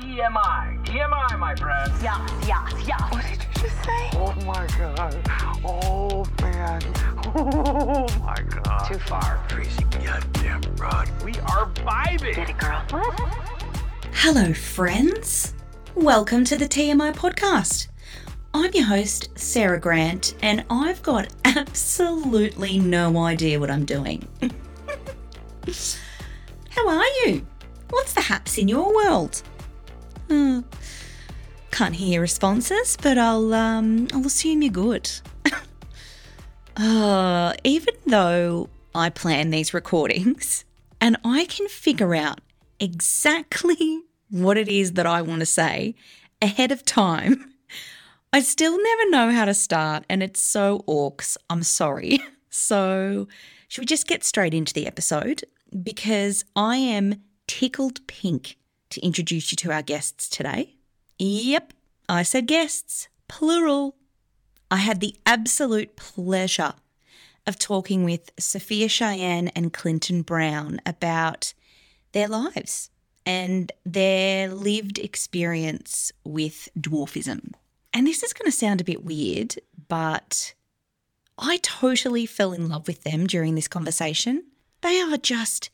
TMI. TMI, my friends. Yeah, yeah, yeah. What did you just say? Oh my god. Oh man. Oh my god. Too far. Crazy goddamn rod. We are vibing. Get it, girl. What? Hello, friends. Welcome to the TMI podcast. I'm your host, Sarah Grant, and I've got absolutely no idea what I'm doing. How are you? What's the haps in your world? Hmm. Can't hear responses, but I'll um I'll assume you're good. uh, even though I plan these recordings and I can figure out exactly what it is that I want to say ahead of time, I still never know how to start, and it's so orcs. I'm sorry. So, should we just get straight into the episode? Because I am tickled pink to introduce you to our guests today. Yep, I said guests, plural. I had the absolute pleasure of talking with Sophia Cheyenne and Clinton Brown about their lives and their lived experience with dwarfism. And this is going to sound a bit weird, but I totally fell in love with them during this conversation. They are just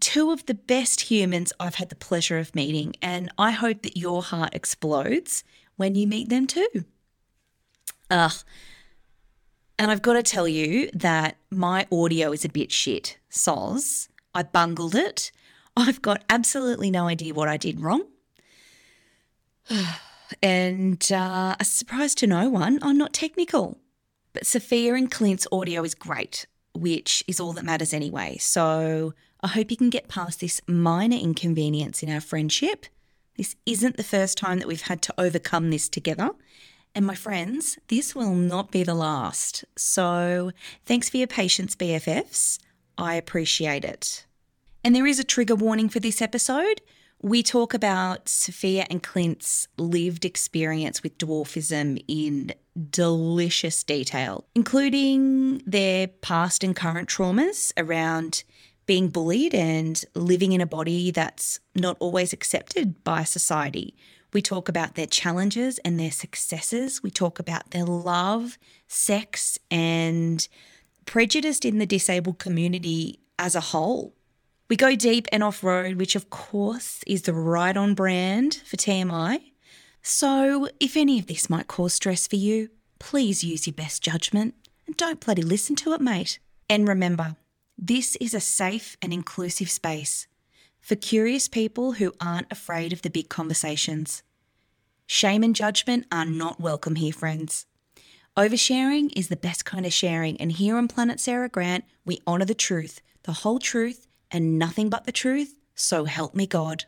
two of the best humans I've had the pleasure of meeting, and I hope that your heart explodes when you meet them too. Ugh. And I've got to tell you that my audio is a bit shit. Soz. I bungled it. I've got absolutely no idea what I did wrong. And uh, a surprise to no one, I'm not technical. But Sophia and Clint's audio is great, which is all that matters anyway. So I hope you can get past this minor inconvenience in our friendship. This isn't the first time that we've had to overcome this together. And my friends, this will not be the last. So thanks for your patience, BFFs. I appreciate it. And there is a trigger warning for this episode. We talk about Sophia and Clint's lived experience with dwarfism in delicious detail, including their past and current traumas around being bullied and living in a body that's not always accepted by society. We talk about their challenges and their successes. We talk about their love, sex, and prejudice in the disabled community as a whole. We go deep and off road, which of course is the right on brand for TMI. So, if any of this might cause stress for you, please use your best judgment and don't bloody listen to it, mate. And remember, this is a safe and inclusive space for curious people who aren't afraid of the big conversations. Shame and judgment are not welcome here, friends. Oversharing is the best kind of sharing, and here on Planet Sarah Grant, we honour the truth, the whole truth, and nothing but the truth, so help me God.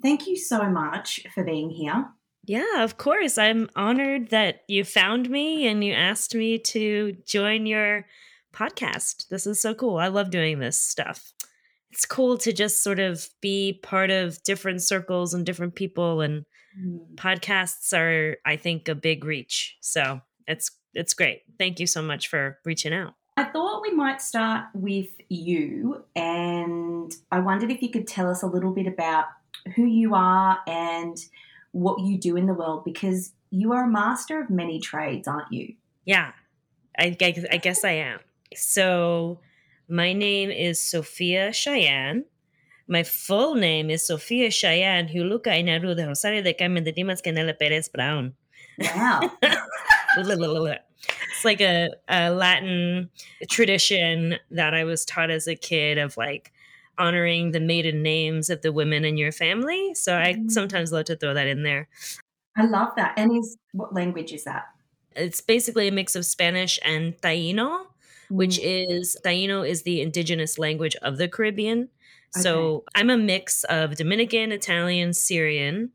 Thank you so much for being here. Yeah, of course. I'm honored that you found me and you asked me to join your podcast. This is so cool. I love doing this stuff. It's cool to just sort of be part of different circles and different people and Mm. podcasts are I think a big reach. So, it's it's great. Thank you so much for reaching out. I thought we might start with you, and I wondered if you could tell us a little bit about who you are and what you do in the world because you are a master of many trades, aren't you? Yeah. I, I, I guess I am. So, my name is Sophia Cheyenne. My full name is Sophia Cheyenne Huluka Inaru de Rosario de Carmen de Dimas Canela Perez Brown. Wow. it's like a, a Latin tradition that I was taught as a kid of like honoring the maiden names of the women in your family. So I Mm. sometimes love to throw that in there. I love that. And is what language is that? It's basically a mix of Spanish and Taino, which Mm. is Taino is the indigenous language of the Caribbean. So I'm a mix of Dominican, Italian, Syrian.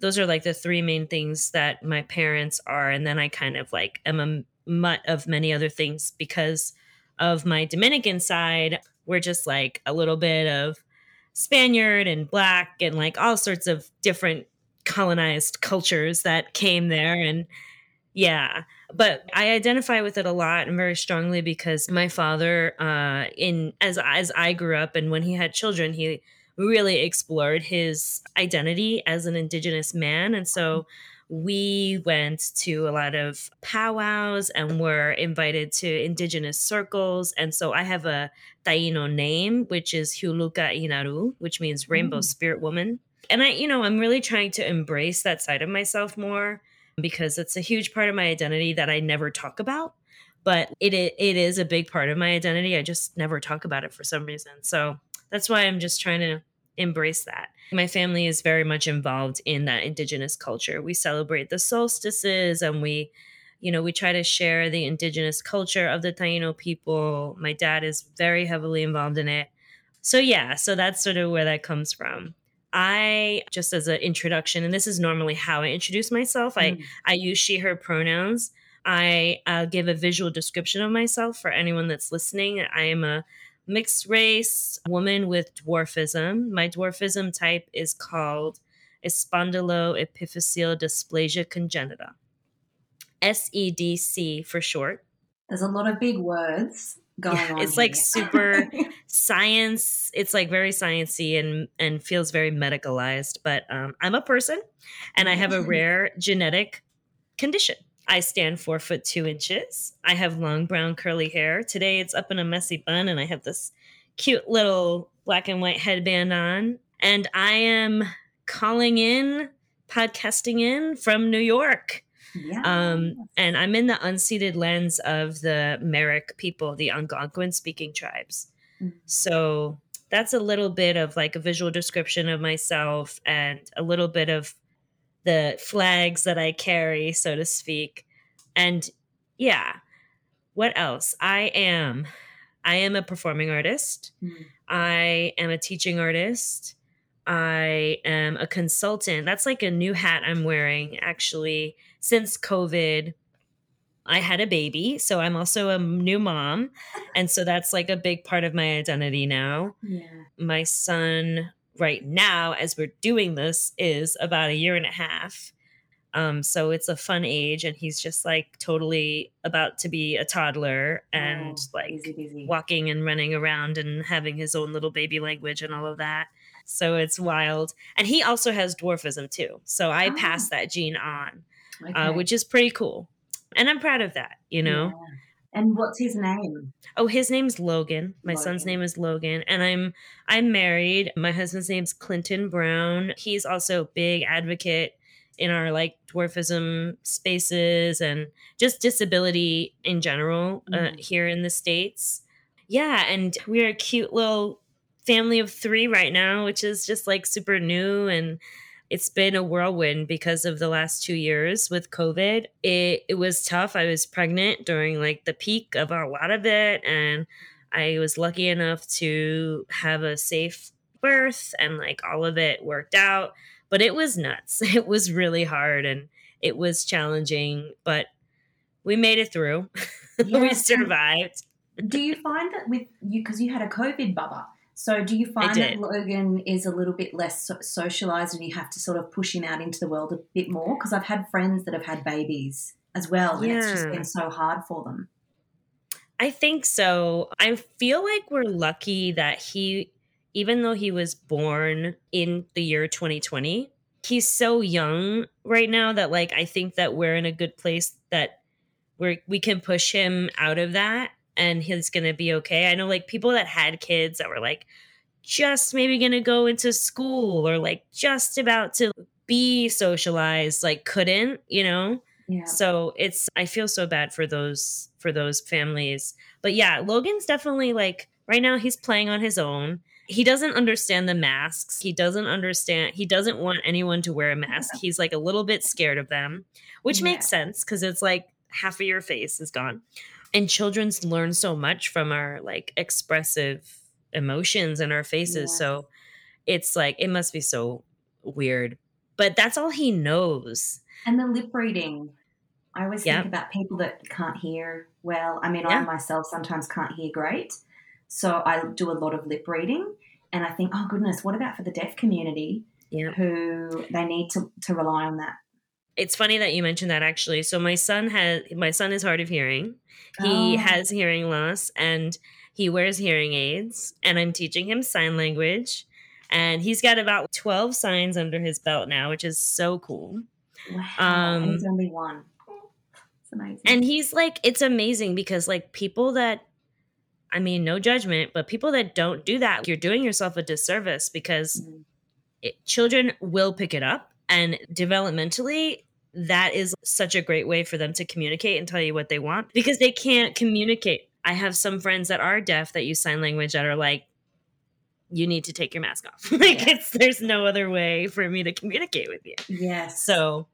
Those are like the three main things that my parents are. And then I kind of like am a mutt of many other things because of my Dominican side. We're just like a little bit of Spaniard and black and like all sorts of different colonized cultures that came there. And Yeah, but I identify with it a lot and very strongly because my father, uh, in as as I grew up and when he had children, he really explored his identity as an Indigenous man, and so we went to a lot of powwows and were invited to Indigenous circles, and so I have a Taino name, which is Huluka Inaru, which means Rainbow Mm. Spirit Woman, and I, you know, I'm really trying to embrace that side of myself more because it's a huge part of my identity that I never talk about. But it it is a big part of my identity. I just never talk about it for some reason. So that's why I'm just trying to embrace that. My family is very much involved in that indigenous culture. We celebrate the solstices and we you know, we try to share the indigenous culture of the Taino people. My dad is very heavily involved in it. So yeah, so that's sort of where that comes from. I just as an introduction, and this is normally how I introduce myself. I Mm. I use she her pronouns. I uh, give a visual description of myself for anyone that's listening. I am a mixed race woman with dwarfism. My dwarfism type is called spondyloepiphyseal dysplasia congenita. SEDC for short. There's a lot of big words going Yeah, on. it's like super science it's like very sciency and and feels very medicalized but um, i'm a person and i have a rare genetic condition i stand four foot two inches i have long brown curly hair today it's up in a messy bun and i have this cute little black and white headband on and i am calling in podcasting in from new york yeah. um, and I'm in the unceded lands of the Merrick people, the Algonquin speaking tribes. Mhm. So that's a little bit of like a visual description of myself and a little bit of the flags that I carry, so to speak. And yeah, what else? I am I am a performing artist. Mm. I am a teaching artist. I am a consultant. That's like a new hat I'm wearing actually since COVID. I had a baby, so I'm also a new mom. And so that's like a big part of my identity now. yeah. My son, right now, as we're doing this, is about a year and a half. Um, so it's a fun age, and he's just like totally about to be a toddler and Oh, like busy, busy. walking and running around and having his own little baby language and all of that. So it's wild. And he also has dwarfism too. So I Ah. passed that gene on, uh, which is pretty cool. And I'm proud of that, you know? Yeah. And what's his name? Oh, his name's Logan. My son's name is Logan, and I'm I'm married. My husband's name's Clinton Brown. He's also a big advocate in our like dwarfism spaces and just disability in general uh, Mhm. here in the states. Yeah, and we're a cute little family of three right now, which is just like super new and it's been a whirlwind because of the last two years with COVID. It it was tough. I was pregnant during like the peak of a lot of it, and I was lucky enough to have a safe birth, and like all of it worked out. But it was nuts. It was really hard, and it was challenging, but we made it through. we Yes, survived. Do you find that with you because you had a COVID bubba? So do you find that. Logan is a little bit less socialized, and you have to sort of push him out into the world a bit more? Because I've had friends that have had babies as well, and it's just been so hard for them. I think so. I feel like we're lucky that he, even though he was born in the year 2020, he's so young right now that like I think that we're in a good place that we're we can push him out of that and he's gonna be okay. I know like people that had kids that were like just maybe gonna go into school or like just about to be socialized, like couldn't, you know? Yeah. So it's I feel so bad for those for those families. But yeah, Logan's definitely like right now he's playing on his own. He doesn't understand the masks. He doesn't understand he doesn't want anyone to wear a mask. He's like a little bit scared of them, which Yeah. makes sense cuz it's like half of your face is gone. And children's learn so much from our like expressive emotions in our faces. Yes. So it's like it must be so weird. But that's all he knows. And the lip reading. I always Yeah. think about people that can't hear well. I mean, I myself sometimes can't hear great. So I do a lot of lip reading. And I think, oh, goodness, what about for the deaf community Yeah. who they need to, to rely on that? It's funny that you mentioned that actually. So my son has my son is hard of hearing. He Oh. has hearing loss and he wears hearing aids and I'm teaching him sign language and he's got about 12 signs under his belt now, which is so cool. Wow. Um, he's only one. It's amazing. And he's like it's amazing because like people that I mean, no judgment, but people that don't do that, you're doing yourself a disservice because Mm. it, children will pick it up and developmentally that is such a great way for them to communicate and tell you what they want because they can't communicate. I have some friends that are deaf that use sign language that are like you need to take your mask off. Like it's there's no other way for me to communicate with you. Yes. so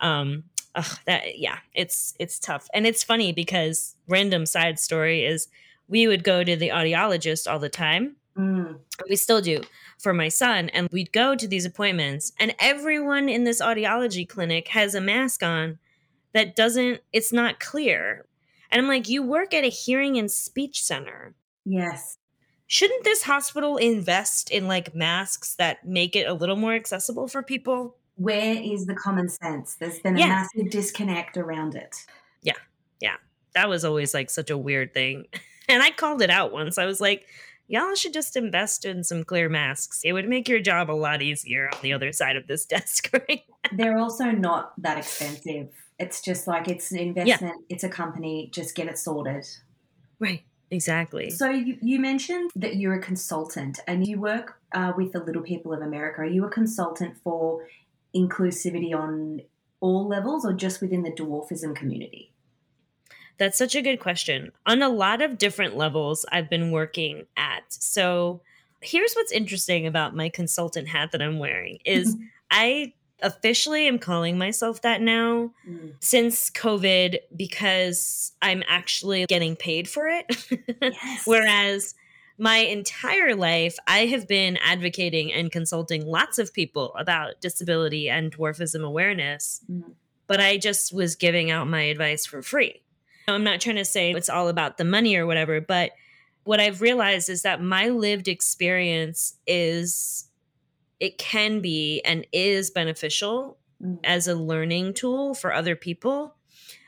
um ugh, that yeah it's it's tough. And it's funny because random side story is we would go to the audiologist all the time. Mm. we still do for my son and we'd go to these appointments and everyone in this audiology clinic has a mask on that doesn't it's not clear and i'm like you work at a hearing and speech center Yes. shouldn't this hospital invest in like masks that make it a little more accessible for people Where is the common sense? There's been a Yeah. massive disconnect around it. Yeah. Yeah. That was always like such a weird thing and i called it out once i was like y'all should just invest in some clear masks it would make your job a lot easier on the other side of this desk right They're also not that expensive. It's just like it's an investment, it's a company, just get it sorted. right exactly So you, you mentioned that you're a consultant and you work uh, with the Little People of America. Are you a consultant for inclusivity on all levels or just within the dwarfism community? That's such a good question. On a lot of different levels, I've been working at. So here's what's interesting about my consultant hat that I'm wearing is I officially am calling myself that now Mm. since COVID because I'm actually getting paid for it. Yes. Whereas my entire life, I have been advocating and consulting lots of people about disability and dwarfism awareness, Mm. but I just was giving out my advice for free. I'm not trying to say it's all about the money or whatever, but what I've realized is that my lived experience is, it can be and is beneficial Mm. as a learning tool for other people.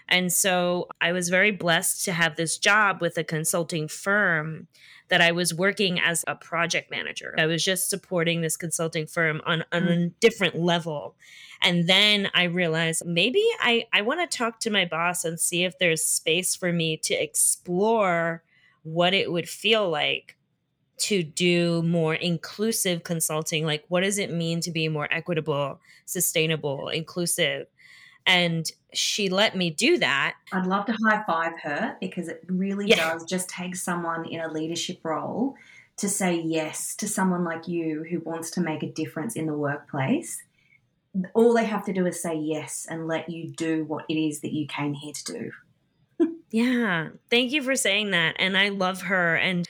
And so I was very blessed to have this job with a consulting firm that I was working as a project manager. I was just supporting this consulting firm on, on a mm. different level. And then I realized maybe I, I want to talk to my boss and see if there's space for me to explore what it would feel like to do more inclusive consulting. Like, what does it mean to be more equitable, sustainable, inclusive? And she let me do that. I'd love to high five her because it really Yeah. does just take someone in a leadership role to say yes to someone like you who wants to make a difference in the workplace. All they have to do is say yes and let you do what it is that you came here to do. Yeah. Thank you for saying that. And I love her and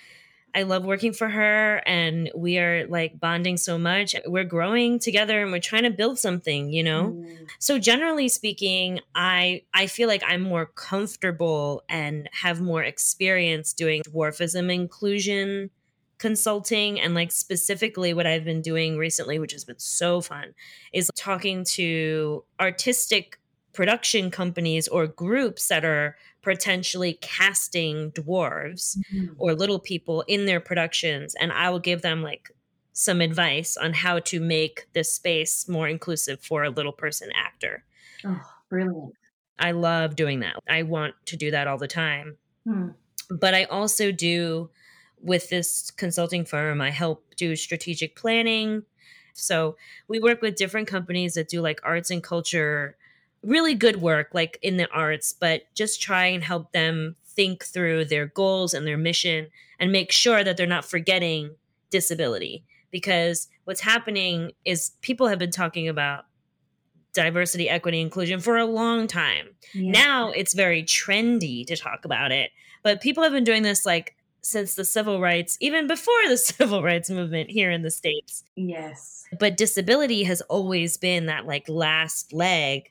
I love working for her and we are like bonding so much. We're growing together and we're trying to build something, you know? Mm. So generally speaking, I I feel like I'm more comfortable and have more experience doing dwarfism inclusion consulting and like specifically what I've been doing recently which has been so fun is talking to artistic production companies or groups that are potentially casting dwarves Mm. or little people in their productions and I will give them like some advice on how to make this space more inclusive for a little person actor. Oh, brilliant. I love doing that. I want to do that all the time. Hmm. But I also do with this consulting firm, I help do strategic planning. So we work with different companies that do like arts and culture, really good work, like in the arts, but just try and help them think through their goals and their mission and make sure that they're not forgetting disability. Because what's happening is people have been talking about diversity, equity, inclusion for a long time Yeah. now it's very trendy to talk about it but people have been doing this like since the civil rights even before the civil rights movement here in the states Yes. but disability has always been that like last leg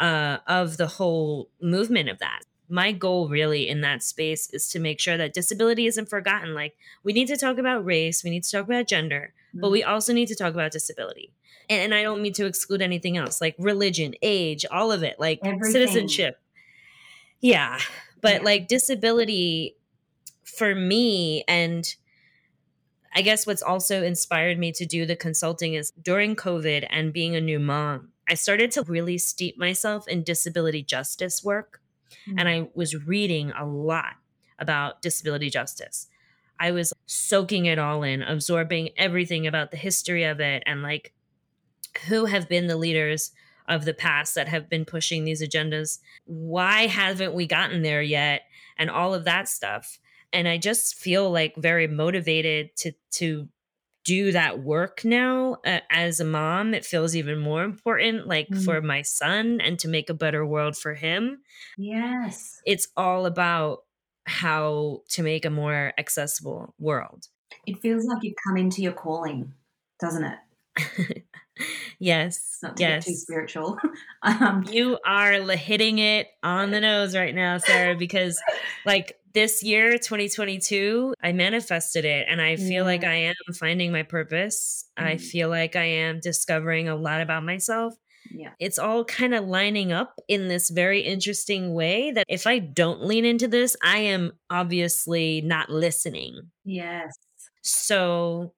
uh, of the whole movement of that my goal really in that space is to make sure that disability isn't forgotten. Like we need to talk about race, we need to talk about gender, but we also need to talk about disability. And, and I don't mean to exclude anything else, like religion, age, all of it, like Everything. citizenship. Yeah. But Yeah. like disability for me and I guess what's also inspired me to do the consulting is during COVID and being a new mom, I started to really steep myself in disability justice work. And mm-hmm. I was reading a lot about disability justice. I was soaking it all in, absorbing everything about the history of it and like who have been the leaders of the past that have been pushing these agendas. Why haven't we gotten there yet? And all of that stuff and i just feel like very motivated to to do that work now uh, as a mom it feels even more important like Mm. for my son and to make a better world for him Yes. it's all about how to make a more accessible world It feels like you've come into your calling, doesn't it? yes Not to get too yes spiritual. um, you are hitting it on the nose right now sarah because like this year 2022 i manifested it and i feel like i am finding my purpose i Mhm. feel like i am discovering a lot about myself yeah. it's all kind of lining up in this very interesting way that if i don't lean into this i am obviously not listening Yes. so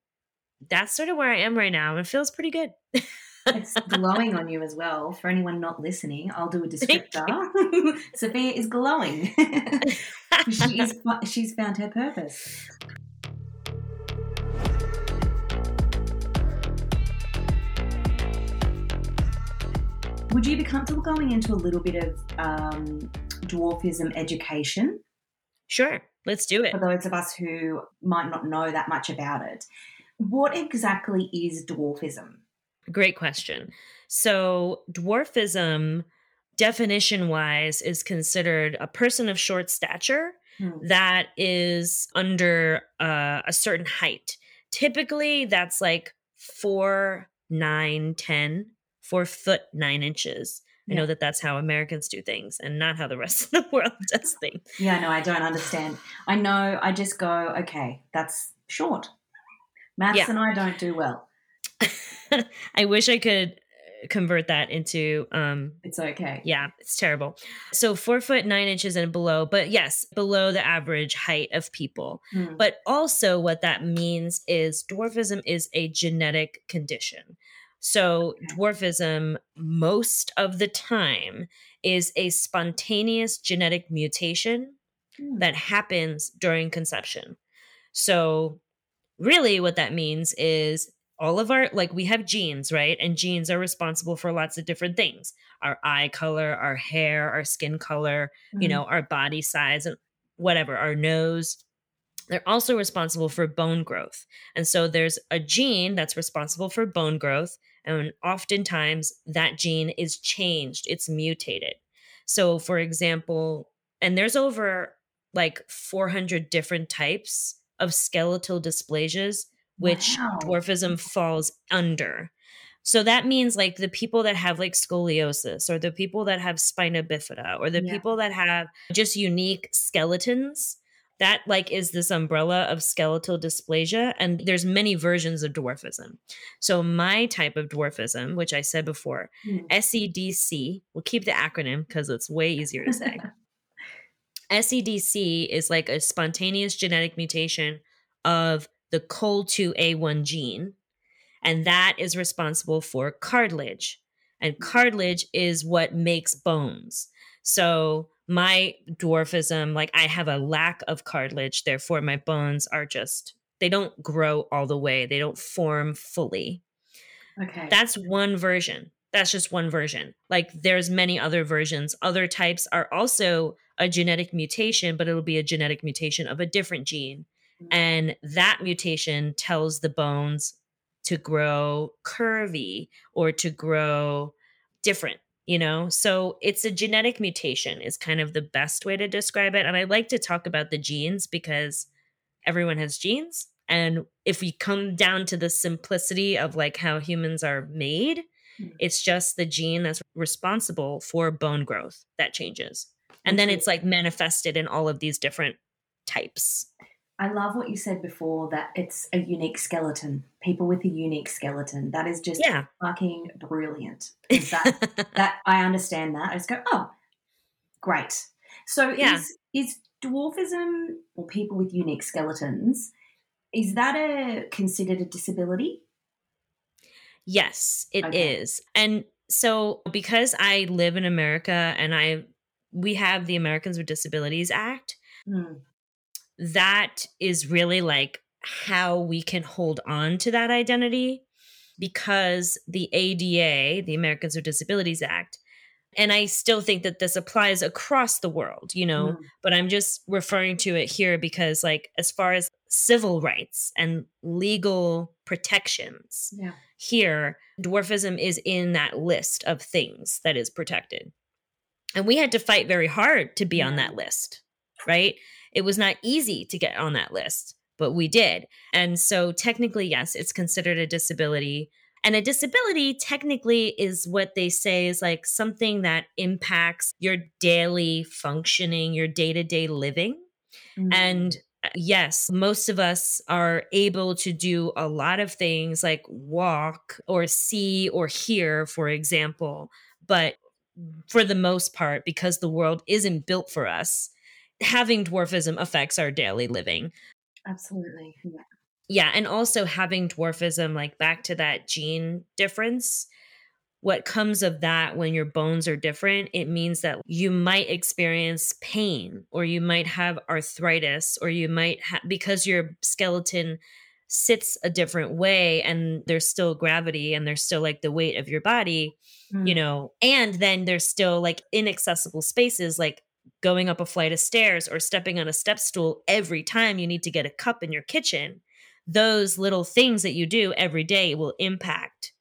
that's sort of where i am right now and it feels pretty good It's glowing on you as well. For anyone not listening, I'll do a descriptor. Sophia is glowing. she is. She's found her purpose. Would you be comfortable going into a little bit of um, dwarfism education sure let's do it for those of us who might not know that much about it? What exactly is dwarfism? Great question. So, dwarfism, definition wise, is considered a person of short stature Hmm. that is under uh, a certain height. Typically, that's like four, nine, ten, four foot, nine inches. I know that that's how Americans do things and not how the rest of the world does things. Yeah, no, I don't understand. I know, I just go, okay, that's short. Maths Yeah. and I don't do well. I wish I could uh, convert that into um, It's okay. Yeah, it's terrible. So four foot nine inches and below, but yes, below the average height of people. Hmm. But also, what that means is dwarfism is a genetic condition. So, Okay. dwarfism, most of the time, is a spontaneous genetic mutation Hmm. that happens during conception. So, really, what that means is all of our, like, we have genes, right? And genes are responsible for lots of different things our eye color, our hair, our skin color, you Mhm. know, our body size, and whatever, our nose. They're also responsible for bone growth. And so there's a gene that's responsible for bone growth. And oftentimes that gene is changed, it's mutated. So, for example, and there's over like 400 different types of skeletal dysplasias, which Wow. dwarfism falls under. So that means like the people that have like scoliosis or the people that have spina bifida or the Yeah. people that have just unique skeletons that like is this umbrella of skeletal dysplasia and there's many versions of dwarfism so my type of dwarfism which i said before Hmm. sedc we'll keep the acronym because it's way easier to say sedc is like a spontaneous genetic mutation of the col2a1 gene and that is responsible for cartilage. And mm-hmm. cartilage is what makes bones. So my dwarfism like i have a lack of cartilage therefore my bones are just they don't grow all the way they don't form fully. Okay. that's one version that's just one version. Like there's many other versions. Other types are also a genetic mutation but it'll be a genetic mutation of a different gene. And that mutation tells the bones to grow curvy or to grow different you know? So it's a genetic mutation is kind of the best way to describe it. And i like to talk about the genes because everyone has genes. And if we come down to the simplicity of like how humans are made Mm. it's just the gene that's responsible for bone growth that changes. And then it's like manifested in all of these different types. I love what you said before that it's a unique skeleton. People with a unique skeleton. That is just Yeah. fucking brilliant. That, that I understand that. I just go, oh, great. So Yeah. is is dwarfism or people with unique skeletons? Is that a considered a disability? Yes, it is, Okay. And so because I live in America and I we have the Americans with Disabilities Act, Hmm. That is really like how we can hold on to that identity because the ADA, the Americans with Disabilities Act, and I still think that this applies across the world, you know, Hmm. but I'm just referring to it here because, like, as far as civil rights and legal protections, Yeah. here, dwarfism is in that list of things that is protected. And we had to fight very hard to be on that list, right? It was not easy to get on that list, but we did. And so, technically, yes, it's considered a disability. And a disability, technically, is what they say is like something that impacts your daily functioning, your day to day living. Hmm. And uh, yes, most of us are able to do a lot of things like walk or see or hear, for example. But for the most part, because the world isn't built for us, having dwarfism affects our daily living. absolutely. Yeah. Yeah. And also having dwarfism, like back to that gene difference, what comes of that when your bones are different, it means that you might experience pain or you might have arthritis or you might have, because your skeleton sits a different way and there's still gravity and there's still like the weight of your body, Hmm. you know, and then there's still like inaccessible spaces like going up a flight of stairs or stepping on a step stool every time you need to get a cup in your kitchen. Those little things that you do every day will impact,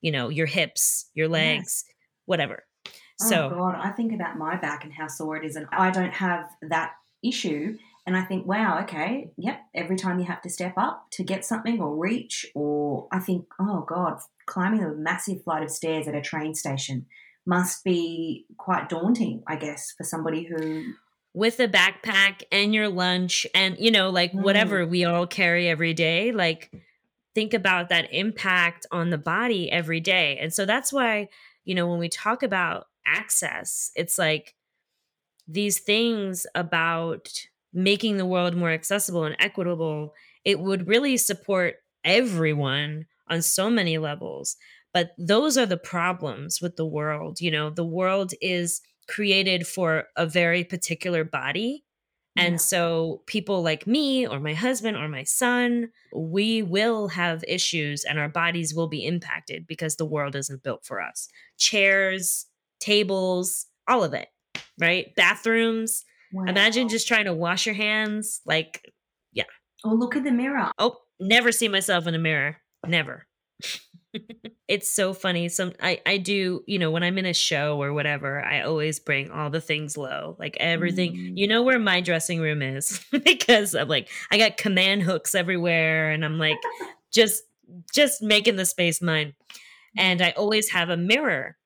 you know, your hips, your legs, whatever. Oh, so, oh God, I think about my back and how sore it is, and I don't have that issue. And I think, wow, okay, yep. Every time you have to step up to get something or reach, or I think, oh God, climbing a massive flight of stairs at a train station must be quite daunting, I guess, for somebody who. with a backpack and your lunch and you know like Mm. whatever we all carry every day like think about that impact on the body every day and so that's why you know when we talk about access it's like these things about making the world more accessible and equitable it would really support everyone on so many levels but those are the problems with the world you know the world is created for a very particular body. And Yeah. so people like me or my husband or my son we will have issues and our bodies will be impacted because the world isn't built for us. Chairs tables all of it right? Bathrooms. Imagine just trying to wash your hands like yeah. Oh, look at the mirror. oh never see myself in a mirror. Never it's so funny some I, I do you know when i'm in a show or whatever i always bring all the things low like everything Mm. you know where my dressing room is because i'm like i got command hooks everywhere and i'm like just just making the space mine. And i always have a mirror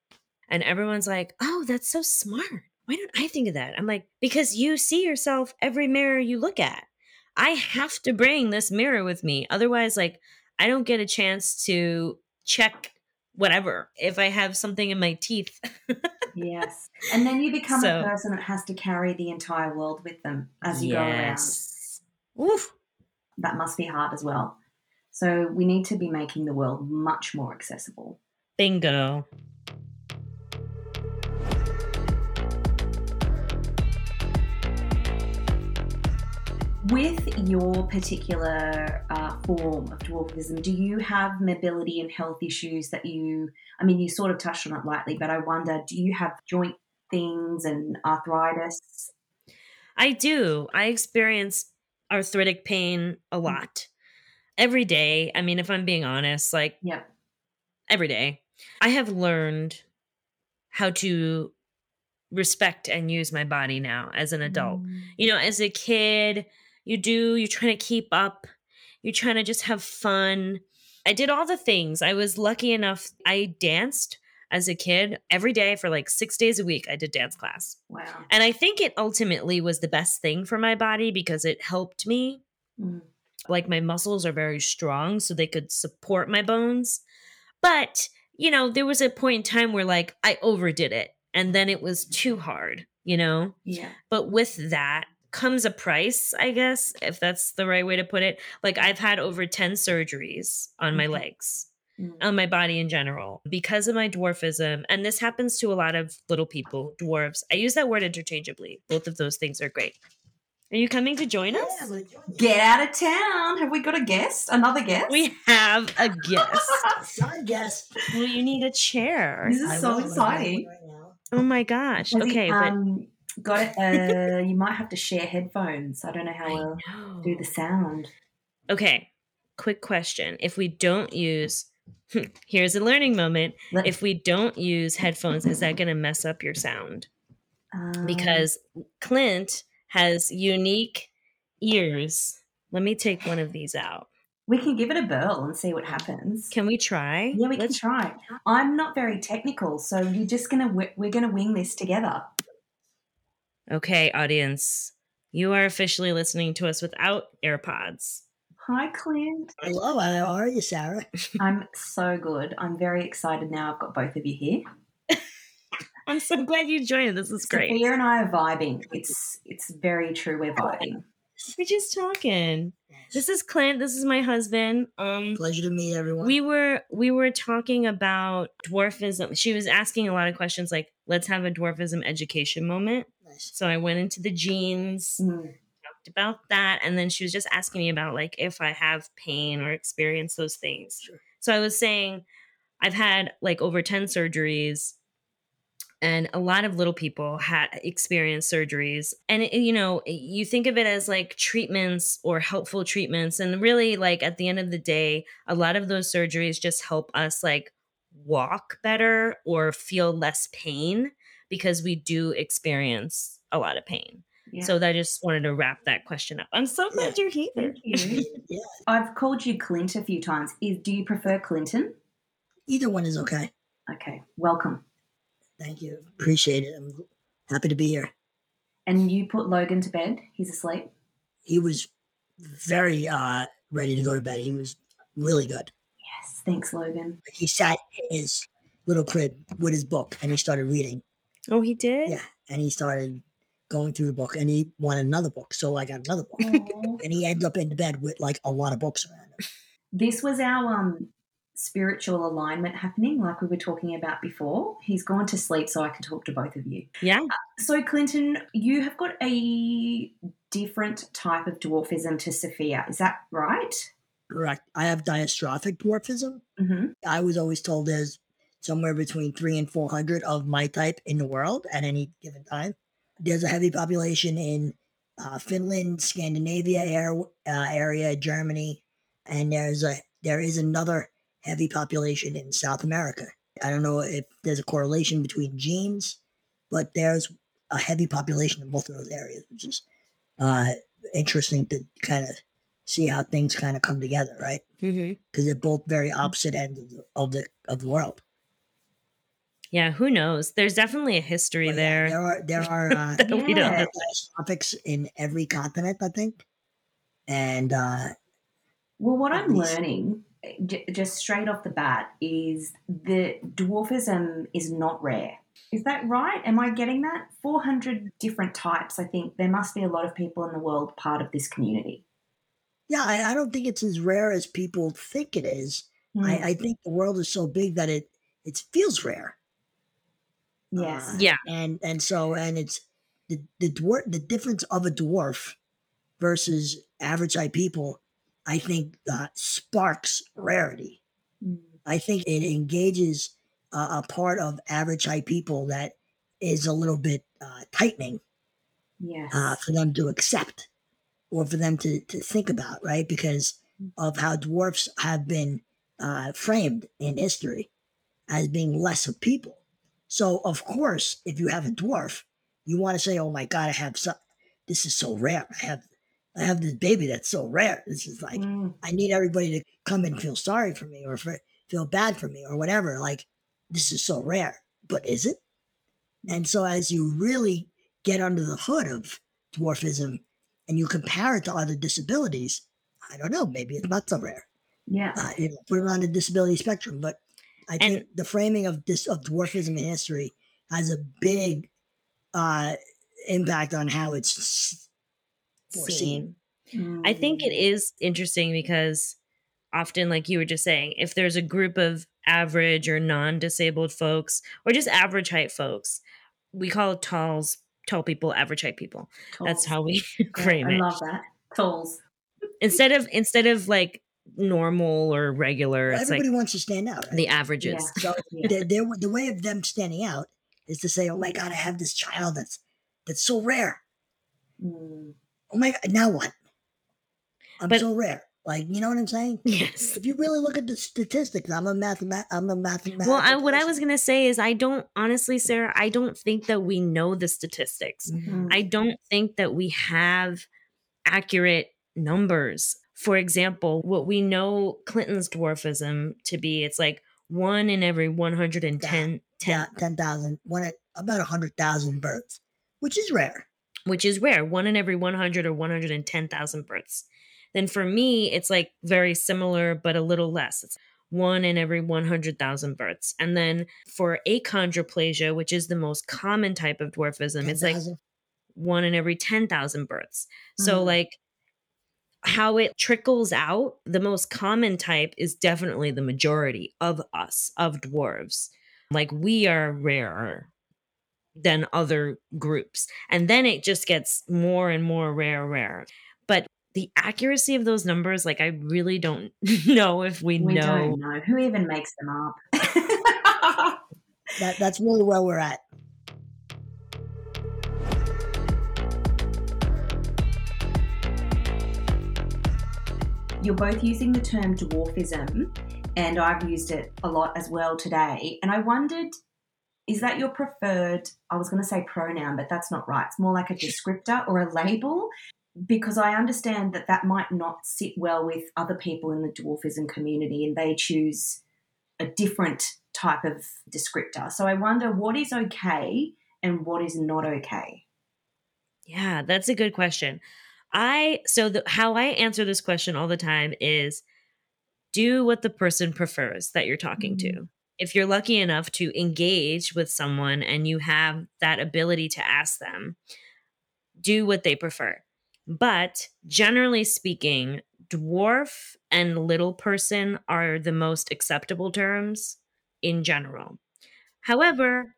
and everyone's like oh that's so smart. Why don't i think of that? I'm like because you see yourself every mirror you look at. I have to bring this mirror with me. Otherwise like i don't get a chance to check whatever if i have something in my teeth Yes. And then you become So- a person that has to carry the entire world with them as you go around. Oof. That must be hard as well. So we need to be making the world much more accessible. bingo With your particular uh, form of dwarfism, do you have mobility and health issues that you? I mean, you sort of touched on it lightly, but I wonder, do you have joint things and arthritis? I do. I experience arthritic pain a lot every day. I mean, if I'm being honest, like yeah, every day, I have learned how to respect and use my body now as an adult. Mm. You know, as a kid, you do, you're trying to keep up, you're trying to just have fun. I did all the things. I was lucky enough, I danced as a kid, every day for like six days a week, I did dance class. Wow. And I think it ultimately was the best thing for my body because it helped me. Mm. Like my muscles are very strong, so they could support my bones. But, you know, there was a point in time where like I overdid it and then it was too hard, you know? Yeah. But with that comes a price, I guess, if that's the right way to put it. Like I've had over 10 surgeries on my legs Mm. on my body in general because of my dwarfism. And this happens to a lot of little people, dwarves. I use that word interchangeably. Both of those things are great. Are you coming to join us? Yeah, join. Get out of town. Have we got a guest? Another guest? We have a guest. Sorry, guest. well, you need a chair. This is I so exciting. right. Oh my gosh. Has he, Okay, but um, got it. Uh, you might have to share headphones. I don't know how we'll know. do the sound. Okay, quick question. If we don't use, here's a learning moment. Let- If we don't use headphones, is that going to mess up your sound? um, Because Clint has unique ears. Let me take one of these out. we can give it a burl and see what happens. Can we try? yeah, we Let's can try. I'm not very technical, so you're just gonna we're gonna wing this together. Okay, audience. You are officially listening to us without AirPods. Hi, Clint. Hello, how are you, Sarah? I'm so good. I'm very excited now. I've got both of you here. I'm so glad you joined. This is great. Sophia and I are vibing. It's it's very true. We're vibing. We're just talking. This is Clint. This is my husband. Um Pleasure to meet everyone. we were we were talking about dwarfism. She was asking a lot of questions like, let's have a dwarfism education moment. nice. So I went into the genes, Mm. talked about that, and then she was just asking me about like if I have pain or experience those things. Sure. So I was saying I've had like over 10 surgeries and a lot of little people had experienced surgeries and it, you know eh, you think of it as like treatments or helpful treatments and really like at the end of the day a lot of those surgeries just help us like walk better or feel less pain because we do experience a lot of pain Yeah. so I just wanted to wrap that question up i'm so glad you're here Thank you. Yeah, I've called you Clint a few times. Is do you prefer Clinton? either one is okay. Okay, welcome. Thank you. Appreciate it. I'm happy to be here. And you put Logan to bed. He's asleep. He was very uh ready to go to bed. He was really good. Yes, thanks, Logan. He sat in his little crib with his book and he started reading. oh he did Yeah. And he started going through the book and he wanted another book. So I got another book. And he ended up in bed with like a lot of books around him. this was our um spiritual alignment happening, like we were talking about before. He's gone to sleep, so I can talk to both of you. yeah So, Clinton, you have got a different type of dwarfism to Sophia. Is that right? Correct. I have diastrophic dwarfism. Mm-hmm. I was always told there's somewhere between three and 400 of my type in the world at any given time. There's a heavy population in uh, Finland, Scandinavia air, uh, area, Germany, and there's a there is another heavy population in South America. I don't know if there's a correlation between genes, but there's a heavy population in both of those areas, which is uh, interesting to kind of see how things kind of come together, right? mm-hmm. because they're both very opposite ends of the of the, of the world. yeah who knows there's definitely a history But yeah, there there are there are uh, we don't Yeah. know. topics in every continent, I think, and uh, Well, what I'm least- learning, j- just straight off the bat, is that dwarfism is not rare. Is that right? Am I getting that? 400 different types. I think there must be a lot of people in the world part of this community. yeah, I, I don't think it's as rare as people think it is. Hmm. I, I think the world is so big that it it feels rare. yes. Uh, yeah and and so and it's the the dwarf the difference of a dwarf versus average eye people. I think uh, sparks rarity. Mm. I think it engages uh, a part of average height people that is a little bit uh, tightening Yes. uh, for them to accept or for them to, to think about, right? Because of how dwarfs have been uh, framed in history as being less of people. So, of course, if you have a dwarf, you want to say, "Oh my God, I have so, this is so rare. I have, I have this baby that's so rare. This is like Mm. I need everybody to come and feel sorry for me or for, feel bad for me or whatever. Like this is so rare, but is it? And so as you really get under the hood of dwarfism and you compare it to other disabilities, I don't know, maybe it's not so rare. Yeah. Uh, you know, put it on the disability spectrum, but I And- think the framing of this of dwarfism in history has a big uh, impact on how it's Seen. I think it Mm. interesting because often, like you were just saying, if there's a group of average or non disabled folks or just average height folks, we call talls tall people average height people. That's how we Yeah, frame I it. I love that. Talls. Instead of instead of like normal or regular, Well, it's like everybody wants to stand out. Right? the averages. So Yeah. the, their, the way of them standing out is to say, "Oh my God, I have this child that's that's so rare. Mm. Oh my God, now what? I'm But- so rare." Like, you know what I'm saying? Yes. If you really look at the statistics, I'm a mathemat, I'm a mathematician. Well, I, what I was gonna say is, I don't honestly, Sarah. I don't think that we know the statistics. Mm. I don't think that we have accurate numbers. For example, what we know Clinton's dwarfism to be, it's like one in every 110, 10, yeah, 10,000, one at about 100,000 births, which is rare. Which is rare, one in every 100 or 110,000 births. Then for me, it's like very similar, but a little less. It's one in every 100,000 births. And then for achondroplasia, which is the most common type of dwarfism, it's like 10,000. one in every 10,000 births. So, Mhm. like, how it trickles out, the most common type is definitely the majority of us, of dwarves. Like, we are rarer than other groups. And then it just gets more and more rare, rare. But the accuracy of those numbers, like, I really don't know if we, We know. don't know. Who even makes them up? That, that's really where we're at. You're both using the term dwarfism, and I've used it a lot as well today. And I wondered, is that your preferred, I was going to say pronoun, but that's not right. It's more like a descriptor or a label, because I understand that that might not sit well with other people in the dwarfism community and they choose a different type of descriptor. So I wonder what is okay and what is not okay. Yeah, that's a good question. I so the, how I answer this question all the time is do what the person prefers that you're talking to. Mm-hmm. If you're lucky enough to engage with someone and you have that ability to ask them, do what they prefer. But generally speaking, dwarf and little person are the most acceptable terms in general. However,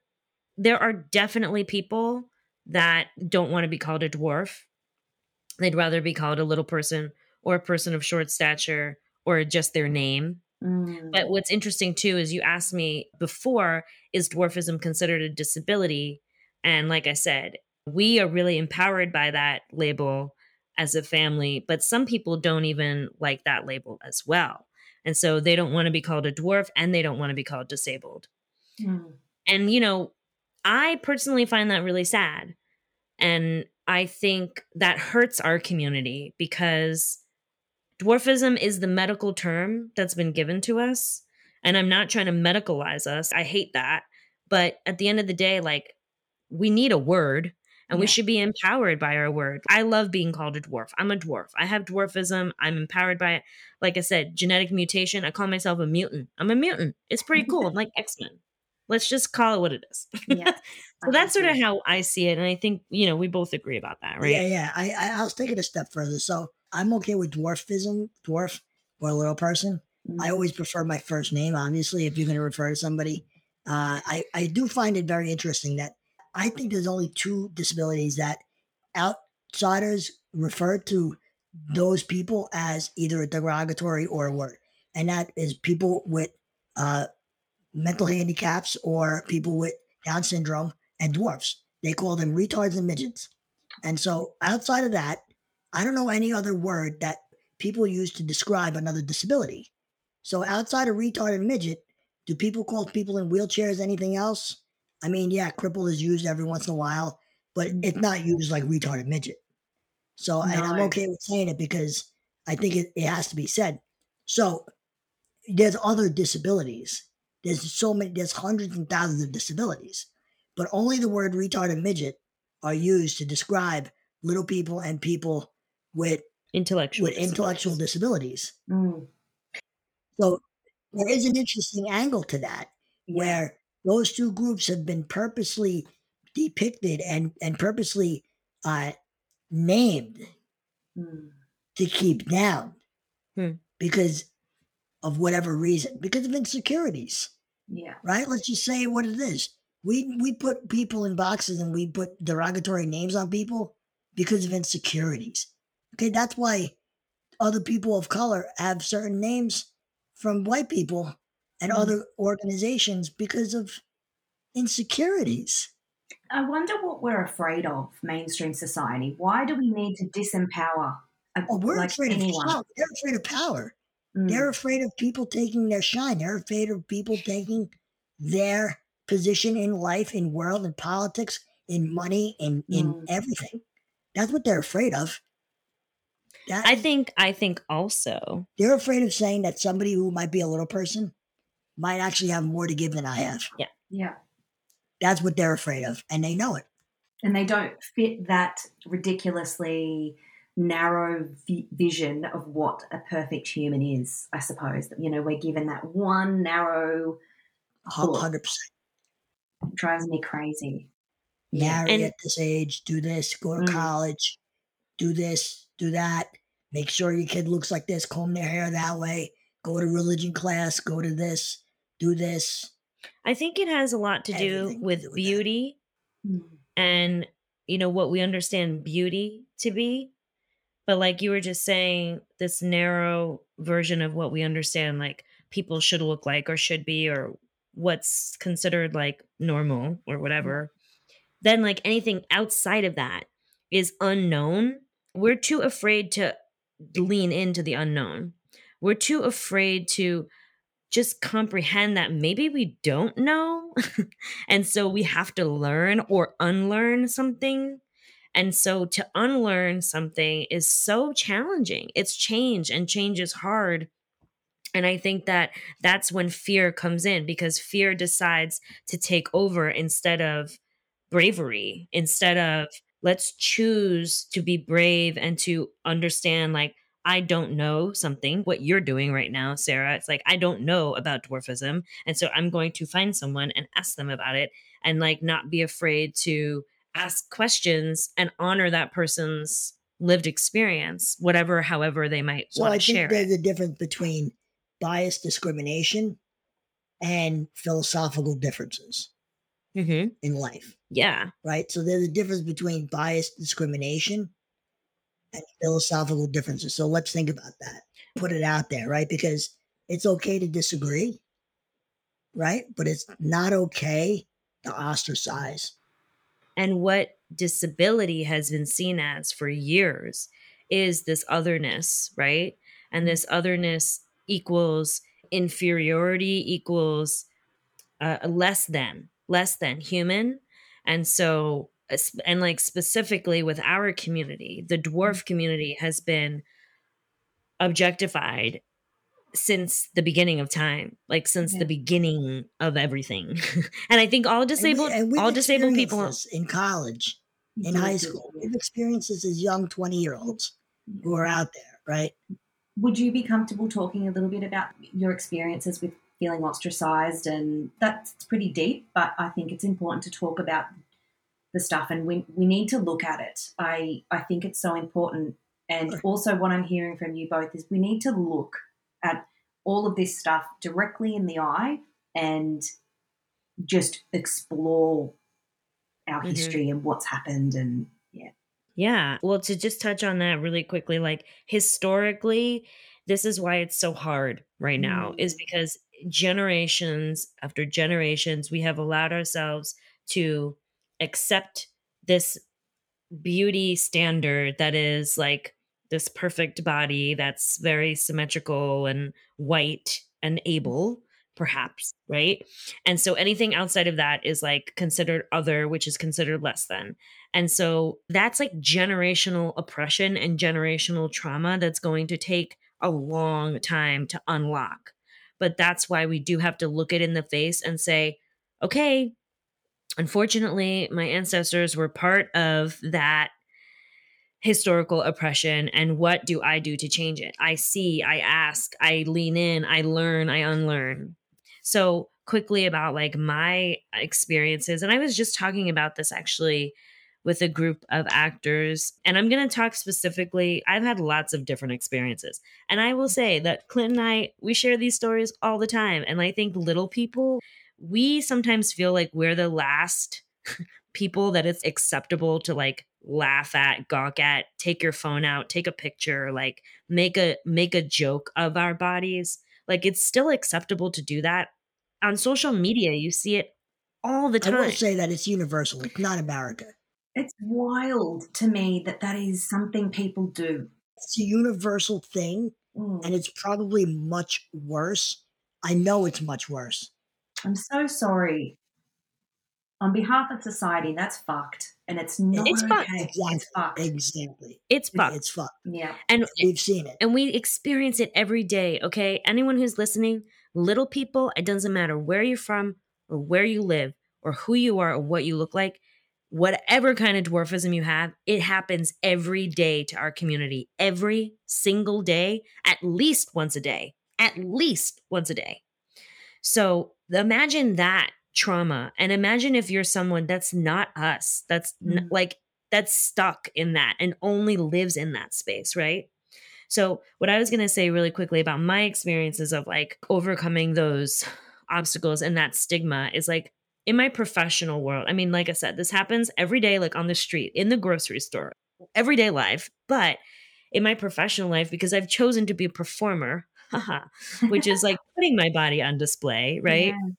there are definitely people that don't want to be called a dwarf. They'd rather be called a little person or a person of short stature or just their name. Mm. But what's interesting too is you asked me before is dwarfism considered a disability? And like I said, we are really empowered by that label as a family, but some people don't even like that label as well. And so they don't want to be called a dwarf and they don't want to be called disabled. Mm. And, you know, I personally find that really sad. And I think that hurts our community because dwarfism is the medical term that's been given to us. And I'm not trying to medicalize us. I hate that. But at the end of the day, like, we need a word and we should be empowered by our word. I love being called a dwarf. I'm a dwarf. I have dwarfism. I'm empowered by it. Like I said, genetic mutation. I call myself a mutant. I'm a mutant. It's pretty cool. I'm like X Men. Let's just call it what it is. Yeah. so that's sort of how I see it. And I think, you know, we both agree about that, right? Yeah, yeah. I, I I'll take it a step further. So I'm okay with dwarfism, dwarf or a little person. Mm. I always prefer my first name, obviously, if you're going to refer to somebody. Uh, I, I do find it very interesting that I think there's only two disabilities that outsiders refer to those people as either a derogatory or a word. And that is people with uh, mental handicaps or people with Down syndrome and dwarfs. They call them retards and midgets. And so outside of that, I don't know any other word that people use to describe another disability. So outside of retard and midget, do people call people in wheelchairs anything else? I mean, yeah, cripple is used every once in a while, but mm-hmm. it's not used like retard and midget. So, and I'm okay with saying it because I think it, it has to be said. So, there's other disabilities. there's so many, there's hundreds and thousands of disabilities, but only the word retard and midget are used to describe little people and people with Intellectual. with intellectual disabilities. Mm, So there is an interesting angle to that yeah. where those two groups have been purposely depicted and and purposely uh, named Mm, to keep down Hmm. because of whatever reason, because of insecurities, yeah. right? Let's just say what it is. We we put people in boxes and we put derogatory names on people because of insecurities. Okay, that's why other people of color have certain names from white people and Mhm. other organizations because of insecurities. I wonder what we're afraid of, mainstream society. Why do we need to disempower a, Oh, we're like afraid anyone? of power. They're afraid of power. Mm, They're afraid of people taking their shine. They're afraid of people taking their position in life, in world, in politics, in money, in in Mm. everything. That's what they're afraid of. That, I think. I think also. they're afraid of saying that somebody who might be a little person might actually have more to give than I have. yeah. Yeah. That's what they're afraid of, and they know it. And they don't fit that ridiculously narrow vi- vision of what a perfect human is, I suppose. You know, we're given that one narrow, Hundred percent. drives me crazy. Marry And- at this age. Do this. Go to Mm. college. Do this. Do that. Make sure your kid looks like this. Comb their hair that way. Go to religion class. Go to this. Do this. I think it has a lot to do Everything to with do with beauty Mm. and you know what we understand beauty to be but like you were just saying this narrow version of what we understand like people should look like or should be or what's considered like normal or whatever then like anything outside of that is unknown we're too afraid to lean into the unknown. We're too afraid to just comprehend that maybe we don't know. And so we have to learn or unlearn something. And so to unlearn something is so challenging. It's change and change is hard. And i think that that's when fear comes in because fear decides to take over instead of bravery instead of let's choose to be brave and to understand like I don't know something, what you're doing right now, Sarah. It's like, I don't know about dwarfism. And so I'm going to find someone and ask them about it and like not be afraid to ask questions and honor that person's lived experience, whatever, however they might So want I to think share there's a difference between bias discrimination and philosophical differences hmm in life, Yeah. right? So there's a difference between bias discrimination and philosophical differences. So let's think about that. Put it out there, right? Because it's okay to disagree, right? But it's not okay to ostracize. And what disability has been seen as for years is this otherness, right? And this otherness equals inferiority, equals uh, less than, less than human. And so, and like specifically with our community, the dwarf mm-hmm. community has been objectified since the beginning of time, like since Yeah. the beginning of everything. and I think all disabled, and we've all disabled people, this in college, in Yeah, high school. yeah. We've experienced this as young 20 year olds who are out there, right? Would you be comfortable talking a little bit about your experiences with feeling ostracized? And that's pretty deep, but I think it's important to talk about the stuff and we, we need to look at it. I, I think it's so important. And also, what I'm hearing from you both is we need to look at all of this stuff directly in the eye and just explore our Mhm. history and what's happened. And Yeah. Yeah. Well, to just touch on that really quickly, like historically, this is why it's so hard right now, is Mm. because generations after generations, we have allowed ourselves to accept this beauty standard that is like this perfect body that's very symmetrical and white and able perhaps right? And so anything outside of that is like considered other which is considered less than. And so that's like generational oppression and generational trauma that's going to take a long time to unlock but that's why we do have to look it in the face and say, okay, unfortunately, my ancestors were part of that historical oppression and what do I do to change it? I see, I ask, I lean in, I learn, I unlearn. So, quickly about like my experiences and I was just talking about this actually with a group of actors and I'm going to talk specifically I've had lots of different experiences. And I will say that Clint and I we share these stories all the time and I think little people we sometimes feel like we're the last people that it's acceptable to like laugh at, gawk at, take your phone out, take a picture, like make a make a joke of our bodies. Like it's still acceptable to do that. On social media, you see it all the time. I will say that it's universal. It's not America. It's wild to me that that is something people do. It's a universal thing, Mm. and it's probably much worse. I know it's much worse. I'm so sorry. On behalf of society, that's fucked. And it's not It's fucked. okay. Exactly. It's fucked. Exactly. it's fucked. It's fucked. Yeah. and We've seen it. and we experience it every day okay anyone who's listening little people it doesn't matter where you're from or where you live or who you are or what you look like whatever kind of dwarfism you have it happens every day to our community. Every single day at least once a day at least once a day. So imagine that trauma and imagine if you're someone that's not us that's n- Mm. like that's stuck in that and only lives in that space right? So, what I was going to say really quickly about my experiences of like overcoming those obstacles and that stigma is like in my professional world. I mean, like I said, this happens every day, like on the street, in the grocery store, everyday life. But in my professional life, because I've chosen to be a performer, which is like putting my body on display, right? Yeah.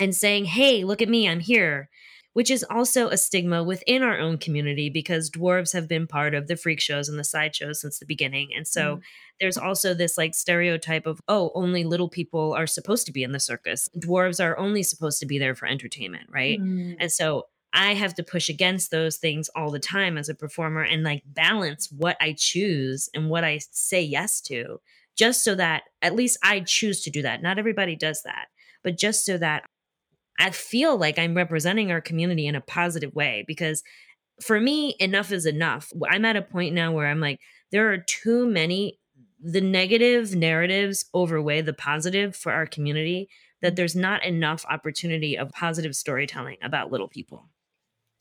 and saying, hey, look at me, I'm here, which is also a stigma within our own community because dwarves have been part of the freak shows and the sideshows since the beginning. And so Mm. there's also this like stereotype of, oh, only little people are supposed to be in the circus. Dwarves are only supposed to be there for entertainment, right? Mm. And so I have to push against those things all the time as a performer and like balance what I choose and what I say yes to, just so that at least I choose to do that. Not everybody does that, but just so that I feel like I'm representing our community in a positive way because for me, enough is enough. I'm at a point now where I'm like, there are too many, the negative narratives overweigh the positive for our community, that there's not enough opportunity of positive storytelling about little people.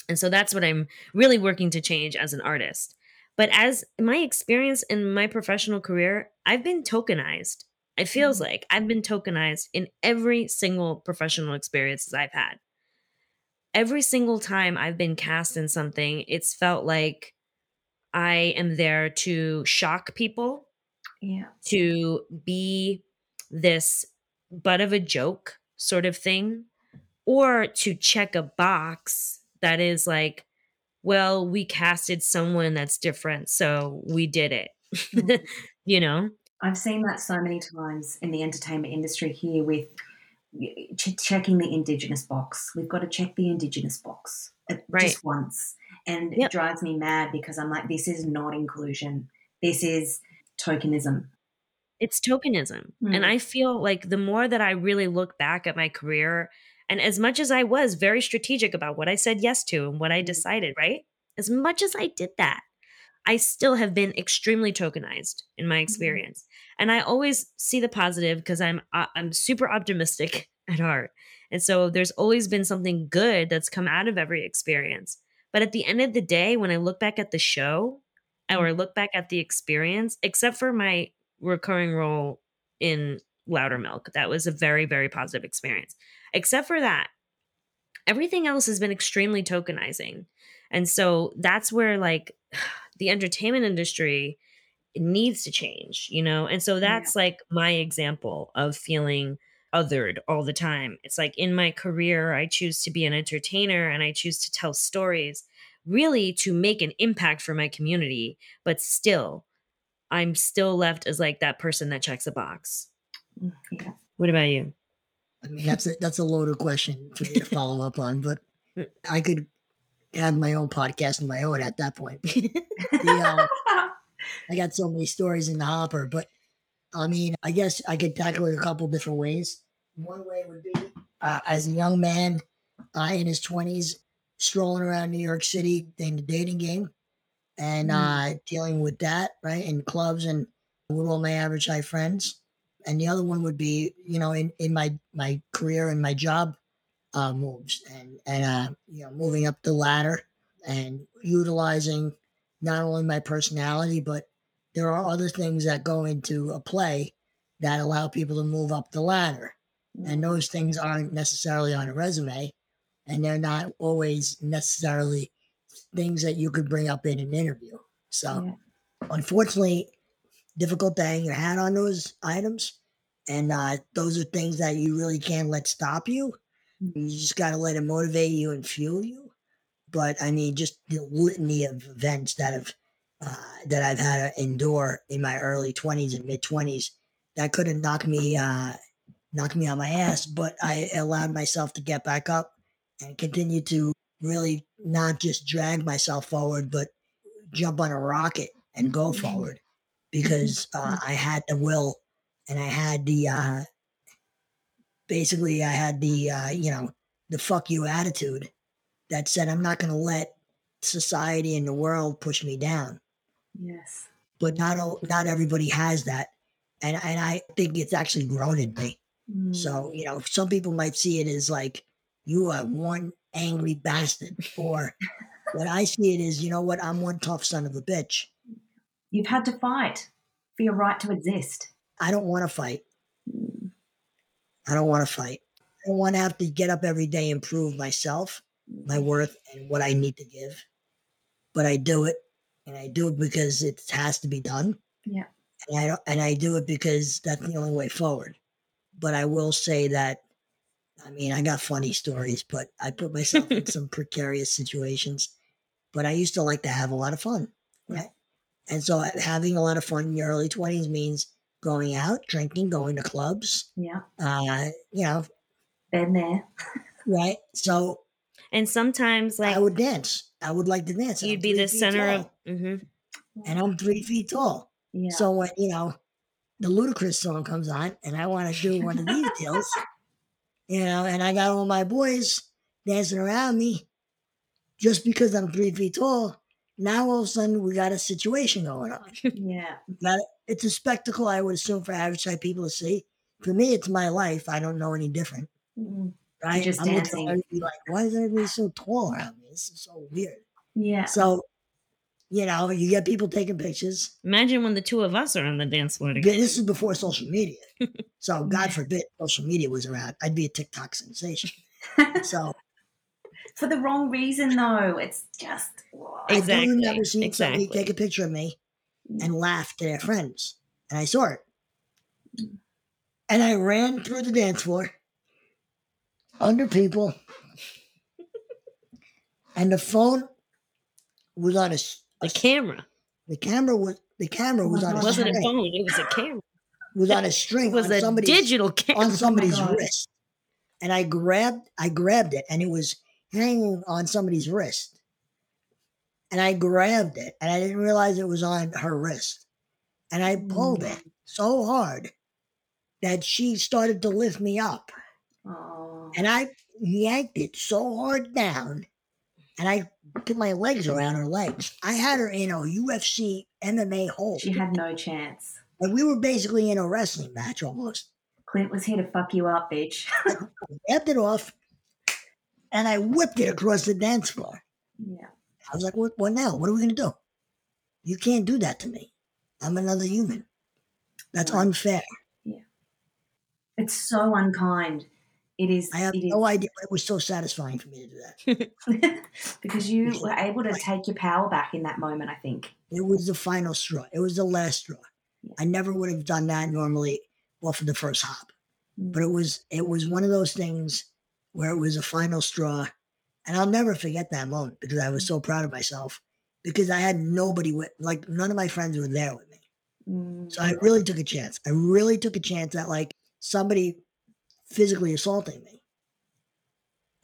And so that's what I'm really working to change as an artist. But as my experience in my professional career, I've been tokenized. It feels like I've been tokenized in every single professional experiences I've had. Every single time I've been cast in something, it's felt like I am there to shock people, Yeah. to be this butt of a joke sort of thing, or to check a box that is like, well, we casted someone that's different, so we did it. Mm. you know? I've seen that so many times in the entertainment industry here with ch- checking the Indigenous box. We've got to check the Indigenous box Right. just once. And Yep. it drives me mad because I'm like, this is not inclusion. This is tokenism. It's tokenism. And Mm. I feel like the more that I really look back at my career, and as much as I was very strategic about what I said yes to and what I Mm. decided, right? As much as I did that, I still have been extremely tokenized in my experience. And I always see the positive because I'm uh, I'm super optimistic at heart. And so there's always been something good that's come out of every experience. But at the end of the day, when I look back at the show or I look back at the experience, except for my recurring role in Loudermilk, that was a very, very positive experience. Except for that, everything else has been extremely tokenizing. And so that's where like the entertainment industry needs to change, you know? And so that's like my example of feeling othered all the time. It's like in my career, I choose to be an entertainer and I choose to tell stories really to make an impact for my community, but still, I'm still left as like that person that checks a box. Mm, Yeah. What about you? I mean, that's a, that's a loaded question for me to follow up on, but I could have my own podcast of my own at that point. The, um, I got so many stories in the hopper, but I mean, I guess I could tackle it a couple different ways. One way would be uh, as a young man, I in his twenties, strolling around New York City in the dating game, and uh, dealing with that right in clubs and with all my average high friends. And the other one would be, you know, in, in my my career and my job uh, moves and and uh, you know moving up the ladder and utilizing not only my personality but there are other things that go into a play that allow people to move up the ladder. And those things aren't necessarily on a resume and they're not always necessarily things that you could bring up in an interview. So Yeah. unfortunately difficult to hang your hat on those items and uh, those are things that you really can't let stop you you just got to let it motivate you and fuel you. But i mean just the litany of events that have uh, that i've had to endure in my early 20s and mid 20s that could have knocked me uh knocked me on my ass but i allowed myself to get back up and continue to really not just drag myself forward but jump on a rocket and go forward because uh, i had the will and i had the uh basically i had the uh you know the fuck you attitude that said i'm not going to let society and the world push me down Yes. but not all, not everybody has that and and i think it's actually grown in me Mm. so you know some people might see it as like you are one angry bastard or what i see it is you know what i'm one tough son of a bitch you've had to fight for your right to exist. i don't want to fight i don't want to fight i don't want to have to get up every day and prove myself my mm-hmm. worth and what I need to give. But I do it, and I do it because it has to be done. Yeah. And I don't, and I do it because that's the only way forward. But I will say that, I mean, I got funny stories, but I put myself in some precarious situations. But I used to like to have a lot of fun, right? And so uh, having a lot of fun in your early twenties means going out, drinking, going to clubs, Yeah. uh, you know, Been there. right? So And sometimes, like, I would dance. I would like to dance. you'd I'm be the feet center of. tall, hmm and I'm three feet tall. Yeah. So when you know the Ludacris song comes on, and I want to do one of these deals, you know, and I got all my boys dancing around me, just because I'm three feet tall. Now all of a sudden we got a situation going on. yeah. Got it? It's a spectacle I would assume for average type people to see. For me, it's my life. I don't know any different. Mm. Right? just I'm looking dancing. be like, why is everybody so tall around me? This is so weird. Yeah. So, you know, you get people taking pictures. Imagine when the two of us are on the dance floor But together. This is before social media. So, God forbid social media was around. I'd be a TikTok sensation. So, For the wrong reason, though. It's just. I Exactly, do remember seeing somebody exactly. take a picture of me and laugh at their friends. And I saw it. Mm. And I ran through the dance floor under people. And the phone was on a, The camera. the camera was the camera oh was on Oh a It wasn't a phone. It was a camera. was on a string It was on a somebody's digital camera. on oh somebody's God. wrist. And I grabbed I grabbed it and it was hanging on somebody's wrist. And I grabbed it and I didn't realize it was on her wrist. And I pulled mm. it so hard that she started to lift me up. Oh. And I yanked it so hard down and I put my legs around her legs. I had her in a UFC MMA hold. She had no chance. And we were basically in a wrestling match almost. Clint was here to fuck you up, bitch. I grabbed it off and I whipped it across the dance floor. yeah. I was like, what, what now? What are we going to do? You can't do that to me. I'm another human. That's unfair. Yeah. It's so unkind. It is. I have it is no idea, but it was so satisfying for me to do that. because you were able to take your power back in that moment. I think. It was the final straw. It was the last straw. I never would have done that normally off of the first hop. Mm. But it was it was one of those things where it was a final straw. And I'll never forget that moment because I was so proud of myself because I had nobody with like none of my friends were there with me. Mm. So I really took a chance. I really took a chance at like somebody physically assaulting me.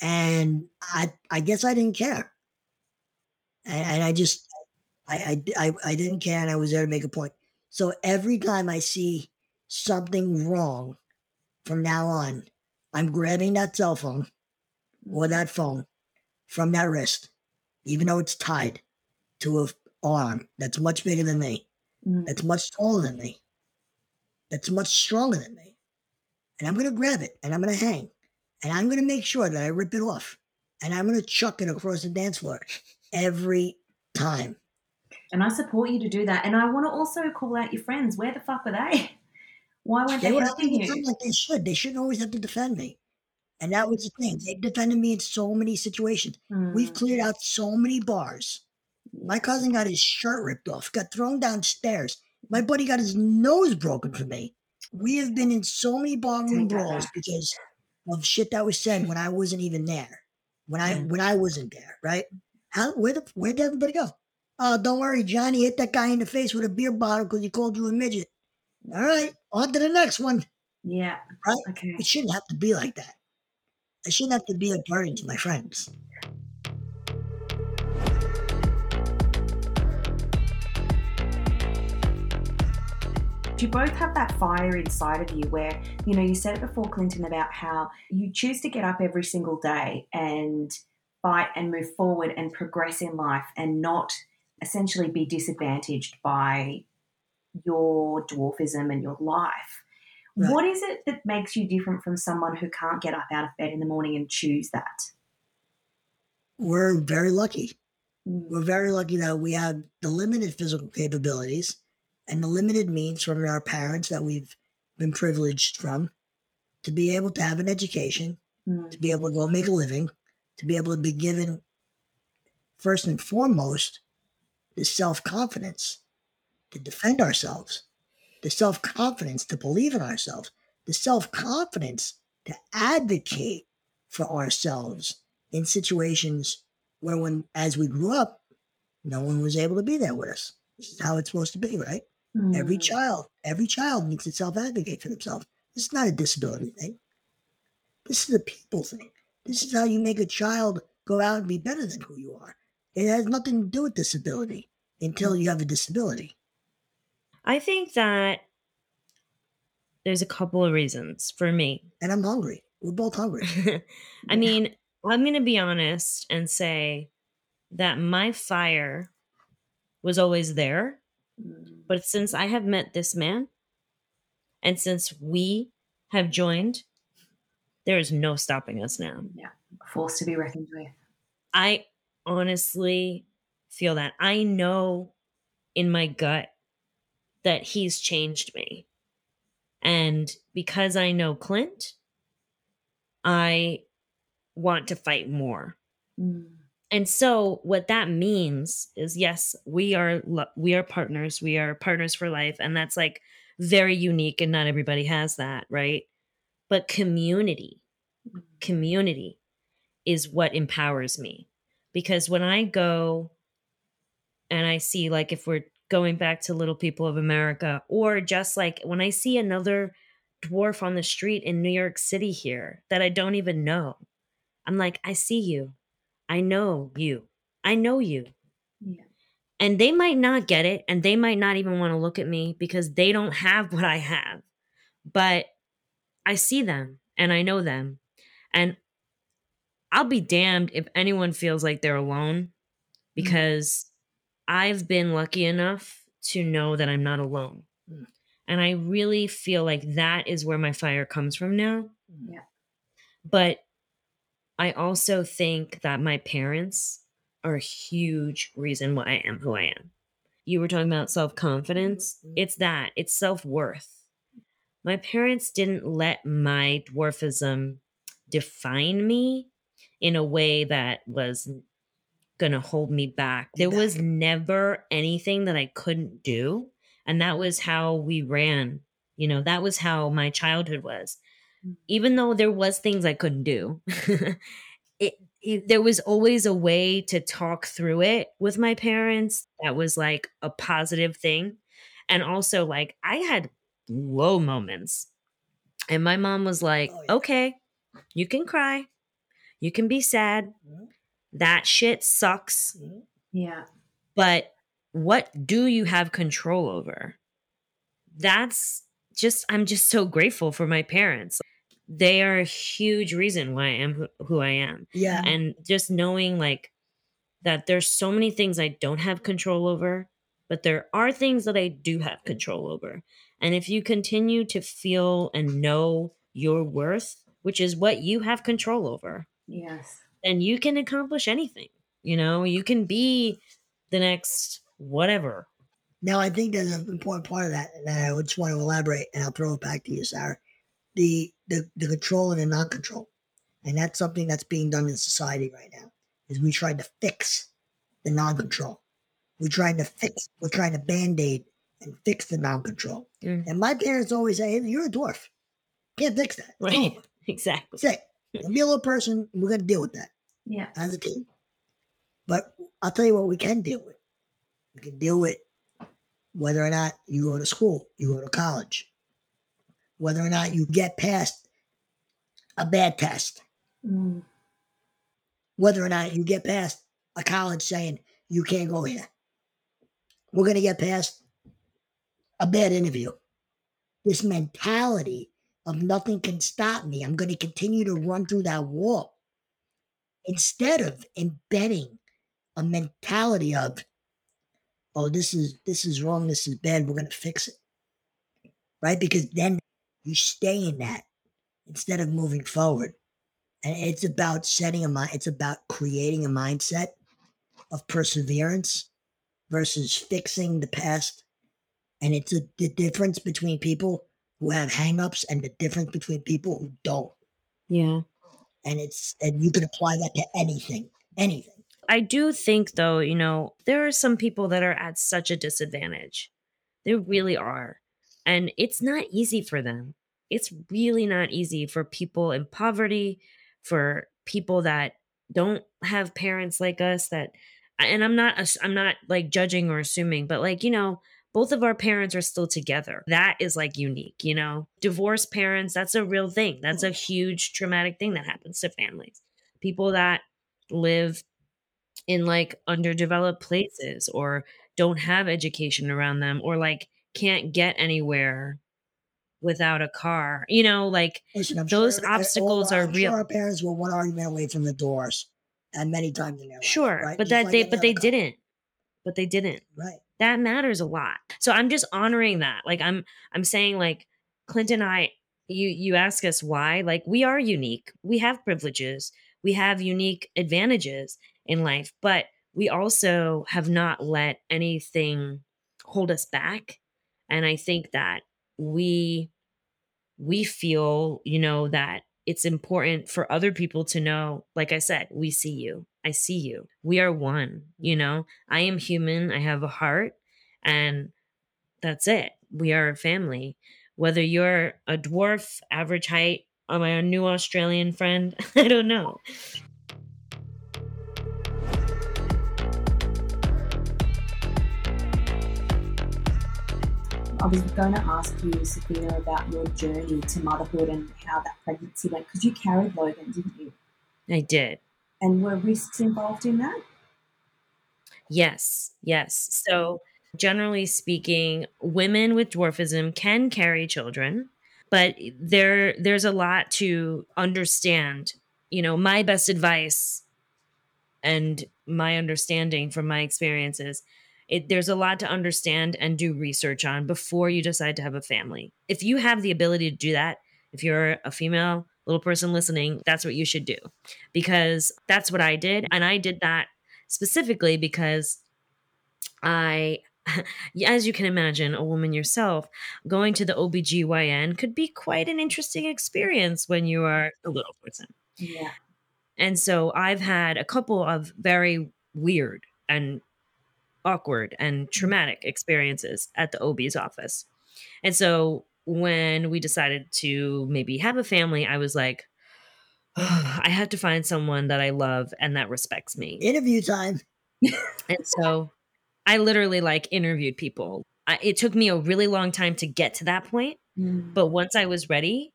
And I I guess I didn't care. And, and I just I, I I I didn't care and I was there to make a point. So every time I see something wrong from now on, I'm grabbing that cell phone or that phone from that wrist, even though it's tied to a arm that's much bigger than me, Mm. that's much taller than me, that's much stronger than me. And I'm going to grab it and I'm going to hang and I'm going to make sure that I rip it off and I'm going to chuck it across the dance floor every time. And I support you to do that. And I want to also call out your friends. Where the fuck were they? Why weren't They they helping you? like they should. They shouldn't always have to defend me. And that was the thing. They defended me in so many situations. We've Mm. cleared out so many bars. My cousin got his shirt ripped off, got thrown downstairs. My buddy got his nose broken for me. We have been in so many barroom brawls because of shit that was said when I wasn't even there. When I Yeah. when I wasn't there, right? How where the where did everybody go? Oh, don't worry, Johnny hit that guy in the face with a beer bottle because he called you a midget. All right, on to the next one. Yeah. Right? Okay. It shouldn't have to be like that. I shouldn't have to be a burden to my friends. Do you both have that fire inside of you where, you know, you said it before, Clinton, about how you choose to get up every single day and fight and move forward and progress in life and not essentially be disadvantaged by your dwarfism and your life. Right. What is it that makes you different from someone who can't get up out of bed in the morning and choose that? We're very lucky. Mm. We're very lucky that we have the limited physical capabilities and the limited means from our parents that we've been privileged from to be able to have an education, Mm. to be able to go make a living, to be able to be given, first and foremost, the self confidence to defend ourselves, the self confidence to believe in ourselves, the self confidence to advocate for ourselves in situations where, when as we grew up, no one was able to be there with us. This is how it's supposed to be, right? Every Mm. child, every child needs to self advocate for themselves. This is not a disability thing. This is a people thing. This is how you make a child go out and be better than who you are. It has nothing to do with disability until you have a disability. I think that there's a couple of reasons for me. And I'm hungry. We're both hungry. I mean, I'm going to be honest and say that my fire was always there. Mm. But since I have met this man and since we have joined, there is no stopping us now. Yeah. Forced to be reckoned with. I honestly feel that. I know in my gut that he's changed me. And because I know Clint, I want to fight more. Mm. And so what that means is yes, we are lo- we are partners. We are partners for life and that's like very unique and not everybody has that, right? But community, community is what empowers me. Because when I go and I see like if we're going back to little people of America or just like when I see another dwarf on the street in New York City here that I don't even know, I'm like, I see you. I know you. I know you. Yeah. And they might not get it and they might not even want to look at me because they don't have what I have. But I see them and I know them. And I'll be damned if anyone feels like they're alone mm-hmm. because I've been lucky enough to know that I'm not alone. Mm. And I really feel like that is where my fire comes from now. Yeah. But I also think that my parents are a huge reason why I am who I am. You were talking about self confidence. Mhm. It's that, it's self worth. My parents didn't let my dwarfism define me in a way that was going to hold me back. There was never anything that I couldn't do. And that was how we ran. You know, that was how my childhood was. Even though there was things I couldn't do, it, it there was always a way to talk through it with my parents. That was like a positive thing. And also like I had low moments. And my mom was like, Oh, yeah. "Okay, you can cry. You can be sad. Mhm. That shit sucks." Yeah. but what do you have control over that's just I'm just so grateful for my parents. They are a huge reason why I am who, who I am. Yeah. And just knowing like that there's so many things I don't have control over, but there are things that I do have control over. And if you continue to feel and know your worth, which is what you have control over, Yes. Then you can accomplish anything. You know, you can be the next whatever. Now, I think there's an important part of that, and I would just want to elaborate, and I'll throw it back to you, Sarah. The the, the control and the non-control, and that's something that's being done in society right now. Is we trying to fix the non-control. We're trying to fix. We're trying to band-aid and fix the non-control. Mm. And my parents always say, hey, "You're a dwarf. Can't fix that. Right. Exactly. That's be a little person. We're gonna deal with that." Yeah. as a team. But I'll tell you what we can deal with. We can deal with whether or not you go to school, you go to college, whether or not you get past a bad test, Mm. whether or not you get past a college saying you can't go here. We're going to get past a bad interview. This mentality of nothing can stop me. I'm going to continue to run through that wall instead of embedding a mentality of, oh, this is this is wrong, this is bad, we're going to fix it. Right? Because then you stay in that instead of moving forward. And it's about setting a mind, it's about creating a mindset of perseverance versus fixing the past. And it's a, the difference between people who have hangups and the difference between people who don't. Yeah. And it's and you can apply that to anything. Anything. I do think, though, you know, there are some people that are at such a disadvantage. There really are. And it's not easy for them. It's really not easy for people in poverty, for people that don't have parents like us that and I'm not I'm not like judging or assuming, but like, you know, both of our parents are still together. That is like unique, you know. Divorced parents, that's a real thing. That's a huge traumatic thing that happens to families. People that live in like underdeveloped places or don't have education around them or like can't get anywhere without a car. You know, like Listen, Those sure, uh, all- obstacles are I'm real. Sure our parents were one argument away from the doors, and many times in their life, sure, right? but Just that like they but they didn't. But they didn't. Right. That matters a lot. So I'm just honoring that. Like I'm I'm saying like Clinton and I you you ask us why? Like we are unique. We have privileges. We have unique advantages in life, but we also have not let anything hold us back. And I think that we we feel, you know, that it's important for other people to know, like I said, we see you. I see you. We are one, you know. I am human. I have a heart and that's it. We are a family. Whether you're a dwarf, average height, or my new Australian friend, I don't know. I was going to ask you, Sophia, about your journey to motherhood and how that pregnancy went because you carried Logan, didn't you? I did. And were risks involved in that? Yes, yes. So, generally speaking, women with dwarfism can carry children, but there there's a lot to understand. You know, my best advice and my understanding from my experiences, it, there's a lot to understand and do research on before you decide to have a family. If you have the ability to do that, if you're a female little person listening, that's what you should do because that's what I did. And I did that specifically because I, as you can imagine, a woman yourself, going to the OBGYN could be quite an interesting experience when you are a little person. Yeah. And so I've had a couple of very weird and awkward and traumatic experiences at the OB's office. And so when we decided to maybe have a family, I was like, I have to find someone that I love and that respects me. Interview time. And so I literally like interviewed people. I, it took me a really long time to get to that point, Mm. but once I was ready,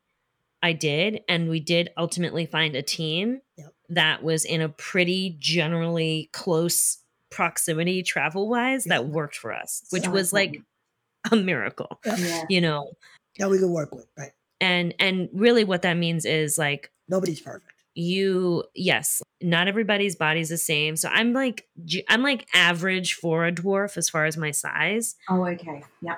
I did. And we did ultimately find a team Yep. that was in a pretty generally close proximity travel wise that worked for us, which So was like a miracle, Yeah. you know. that we can work with, right? And and really what that means is like Nobody's perfect. you yes not everybody's body's the same so i'm like I'm like average for a dwarf as far as my size Oh, okay. Yeah.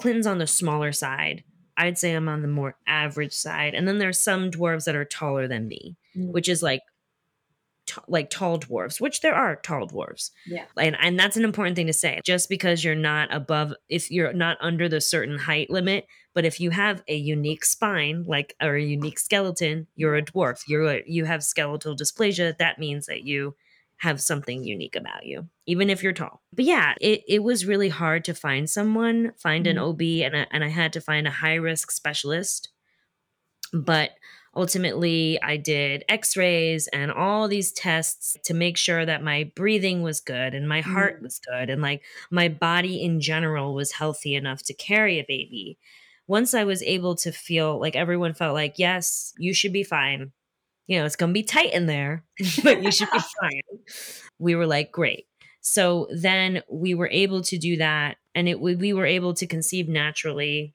clinton's on the smaller side i'd say i'm on the more average side and then there's some dwarves that are taller than me Mm. which is like t- like tall dwarves which there are tall dwarves. Yeah. and, and that's an important thing to say. Just because you're not above if you're not under the certain height limit but if you have a unique spine like or a unique skeleton you're a dwarf. You're a, you have skeletal dysplasia that means that you have something unique about you even if you're tall. But yeah it, it was really hard to find someone find an Mhm. ob and I, and I had to find a high risk specialist. But ultimately i did x-rays and all these tests to make sure that my breathing was good and my heart Mm. was good and like my body in general was healthy enough to carry a baby. Once i was able to feel like everyone felt like yes you should be fine. You know it's gonna be tight in there but you should be fine. We were like great. So then we were able to do that and it we were able to conceive naturally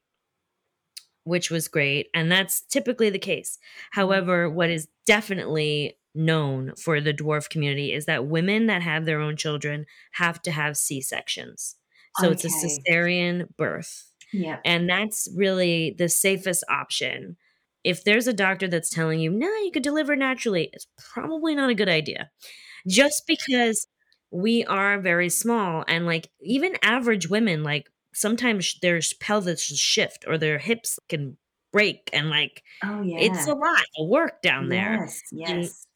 which was great. And that's typically the case. Mm-hmm. However, what is definitely known for the dwarf community is that women that have their own children have to have C sections. So it's a Okay. cesarean birth. Yeah. And that's really the safest option. If there's a doctor that's telling you, no, you could deliver naturally, it's probably not a good idea. Just because we are very small and like even average women, like sometimes their pelvis shift or their hips can break and like Oh, yeah. it's a lot of work down there Yes. Yes.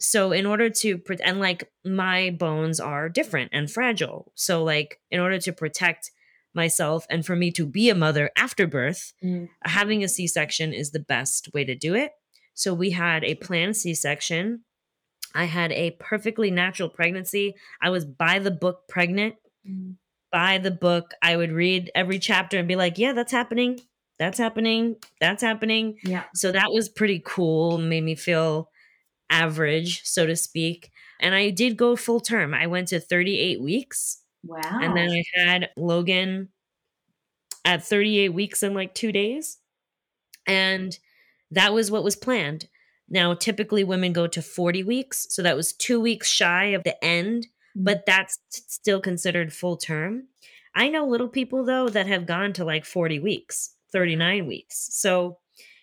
so in order to and like my bones are different and fragile so like in order to protect myself and for me to be a mother after birth Mm. having a c-section is the best way to do it so we had a planned c-section i had a perfectly natural pregnancy i was by the book pregnant Mm. By the book i would read every chapter and be like yeah that's happening. That's happening. That's happening. Yeah. so that was pretty cool. Made me feel average so to speak. And i did go full term. I went to 38 weeks. Wow. and then i had logan at 38 weeks in like two days. And that was what was planned. Now typically women go to 40 weeks. So that was two weeks shy of the end. But that's still considered full term i know little people though that have gone to like 40 weeks 39 weeks so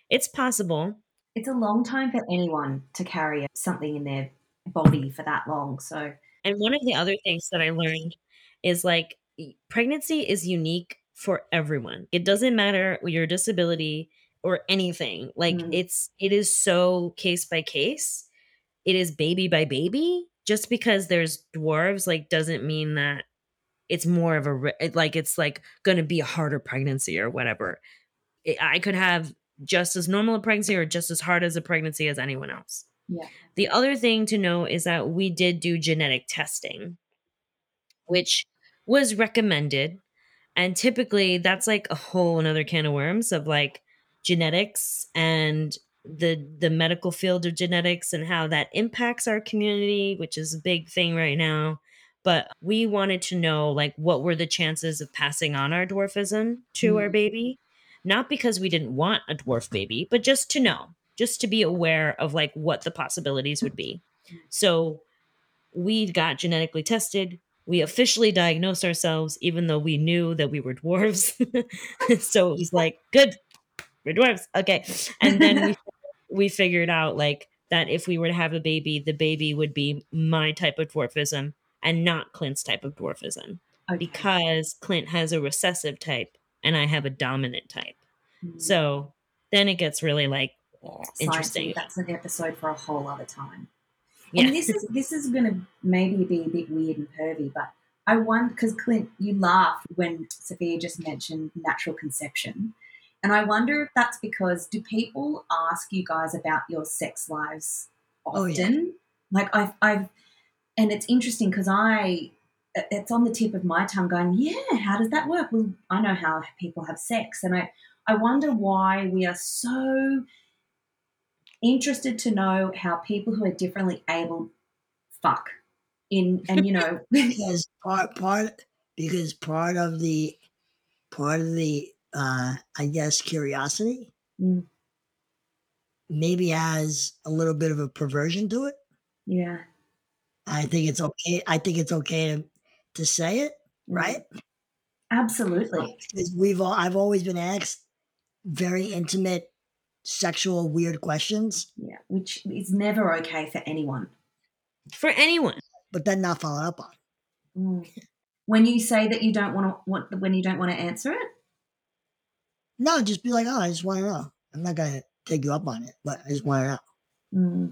it's possible it's a long time for anyone to carry something in their body for that long. So, And one of the other things that I learned is like pregnancy is unique for everyone. It doesn't matter your disability or anything. Like Mm. it's it is so case by case. It is baby by baby. Just because there's dwarves like doesn't mean that it's more of a like it's like going to be a harder pregnancy or whatever. I could have just as normal a pregnancy or just as hard as a pregnancy as anyone else. yeah. The other thing to know is that we did do genetic testing, which was recommended. And typically that's like a whole another can of worms of like genetics and the the medical field of genetics and how that impacts our community, which is a big thing right now. But we wanted to know like what were the chances of passing on our dwarfism to our Mm. baby? Not because we didn't want a dwarf baby, but just to know, just to be aware of like what the possibilities would be. So we got genetically tested. We officially diagnosed ourselves, even though we knew that we were dwarves. so it was like, good, we're dwarves. Okay. And then we, we figured out like that if we were to have a baby, the baby would be my type of dwarfism and not Clint's type of dwarfism Okay. because Clint has a recessive type and I have a dominant type. Mm. So then it gets really like Science, interesting. That's an episode for a whole other time. Yeah. And this is this is going to maybe be a bit weird and pervy, but I wonder because Clint, you laughed when Sofiya just mentioned natural conception, and I wonder if that's because do people ask you guys about your sex lives Oh, often? yeah. Like I've, I've, and it's interesting because I, it's on the tip of my tongue going, yeah, how does that work? Well, I know how people have sex, and I, I wonder why we are so interested to know how people who are differently able fuck in and you know because part part because part of the part of the uh, I guess, curiosity. Mm. Maybe has a little bit of a perversion to it. Yeah. I think it's okay. I think it's okay to, to say it, right? Absolutely. Because we've all, I've always been asked very intimate, sexual, weird questions, Yeah. Which is never okay for anyone. For anyone. but then not followed up on. Mm. When you say that you don't want to, want, when you don't want to answer it, No, just be like, oh, I just want to know. I'm not gonna take you up on it, but I just want to know.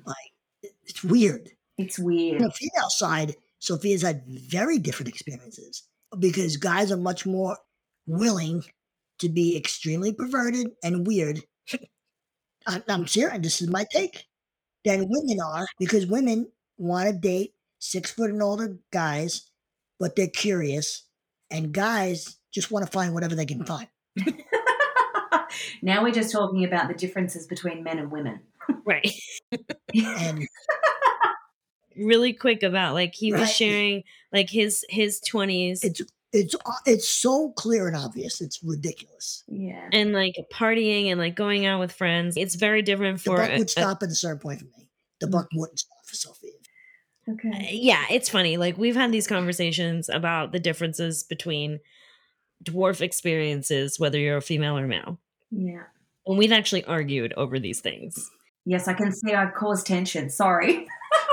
mm, It- It's weird. it's On weird. the female side, Sofiya's had very different experiences because guys are much more willing to be extremely perverted and weird. I'm serious. This is my take. Than women are because women want to date six foot and older guys, but they're curious, and guys just want to find whatever they can find. now we're just talking about the differences between men and women. Right. And really quick about like he was Right. sharing like his his 20s it's it's it's so clear and obvious. It's ridiculous. Yeah. and like partying and like going out with friends. It's very different The for buck a- would a- stop at a certain point for me. The buck mm-hmm. wouldn't stop for Sofiya. Okay. Uh, yeah, it's funny. Like we've had these conversations about the differences between dwarf experiences, whether you're a female or male. Yeah. And we've actually argued over these things. Yes, I can see I've caused tension. Sorry.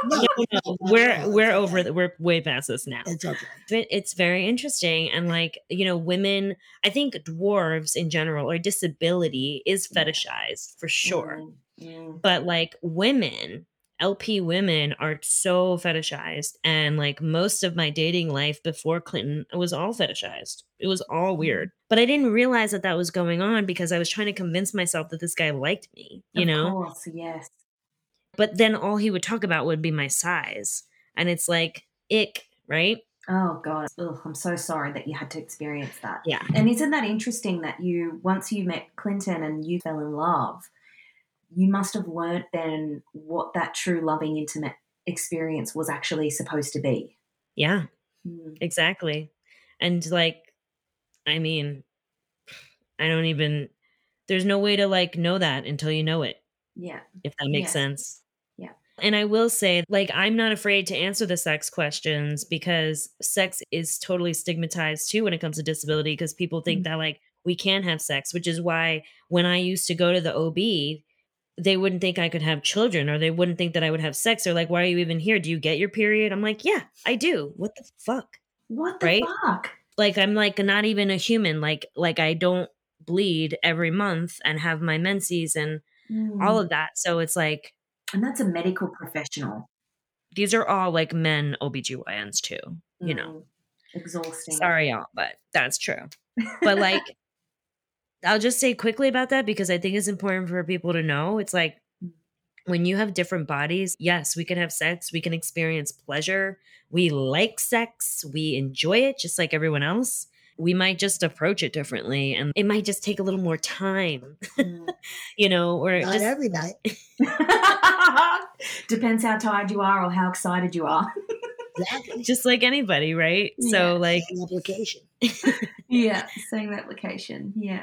No, No, no, no, we're we're over. the- We're way past this now. It's okay. But it's very interesting, and like you know, women. I think dwarves in general or disability is fetishized for sure. Mm, mm. but like women lp women are so fetishized and like most of my dating life before clinton it was all fetishized it was all mm-hmm. weird but i didn't realize that that was going on because i was trying to convince myself that this guy liked me you Of know course, yes. but then all he would talk about would be my size and it's like ick right Oh God. Ugh, I'm so sorry that you had to experience that. yeah And isn't that interesting that you once you met Clinton and you fell in love, you must have learnt then what that true loving intimate experience was actually supposed to be. yeah Mm. exactly and like i mean i don't even there's no way to like know that until you know it Yeah. if that makes Yeah. sense. Yeah. And I will say, like, I'm not afraid to answer the sex questions because sex is totally stigmatized too when it comes to disability because people think Mm. that, like, we can have sex, which is why when I used to go to the OB, they wouldn't think I could have children or they wouldn't think that I would have sex. They're like, why are you even here? Do you get your period? I'm like, yeah, I do. What the fuck? What the Right? fuck? Like, I'm like not even a human. Like, like I don't bleed every month and have my menses and all Mm. of that. So it's like, and that's a medical professional. these are all like men OBGYNs too, you know. Mm. Exhausting. Sorry, y'all, but that's true. But like, I'll just say quickly about that because I think it's important for people to know. It's like when you have different bodies, yes, we can have sex, we can experience pleasure, we like sex, we enjoy it just like everyone else. We might just approach it differently and it might just take a little more time, Mm. you know, or Not just every night. Depends how tired you are or how excited you are. Exactly. just like anybody, right? Yeah. So like application. yeah, same application. Yeah.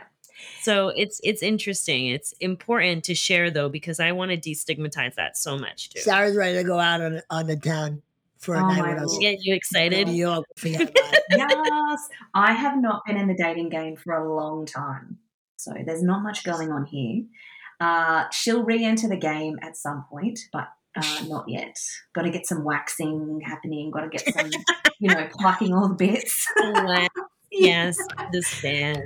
So it's it's interesting. It's important to share though because I want to destigmatize that so much too. Sarah's ready to go out on on the town for a Oh night my with us. lord. Get you excited? New York. Forget about it. yes, I have not been in the dating game for a long time, so there's not much going on here. Uh, she'll re-enter the game at some point, but uh, not yet. Got to get some waxing happening. Got to get some, you know, plucking all the bits. Wow. yes, understand.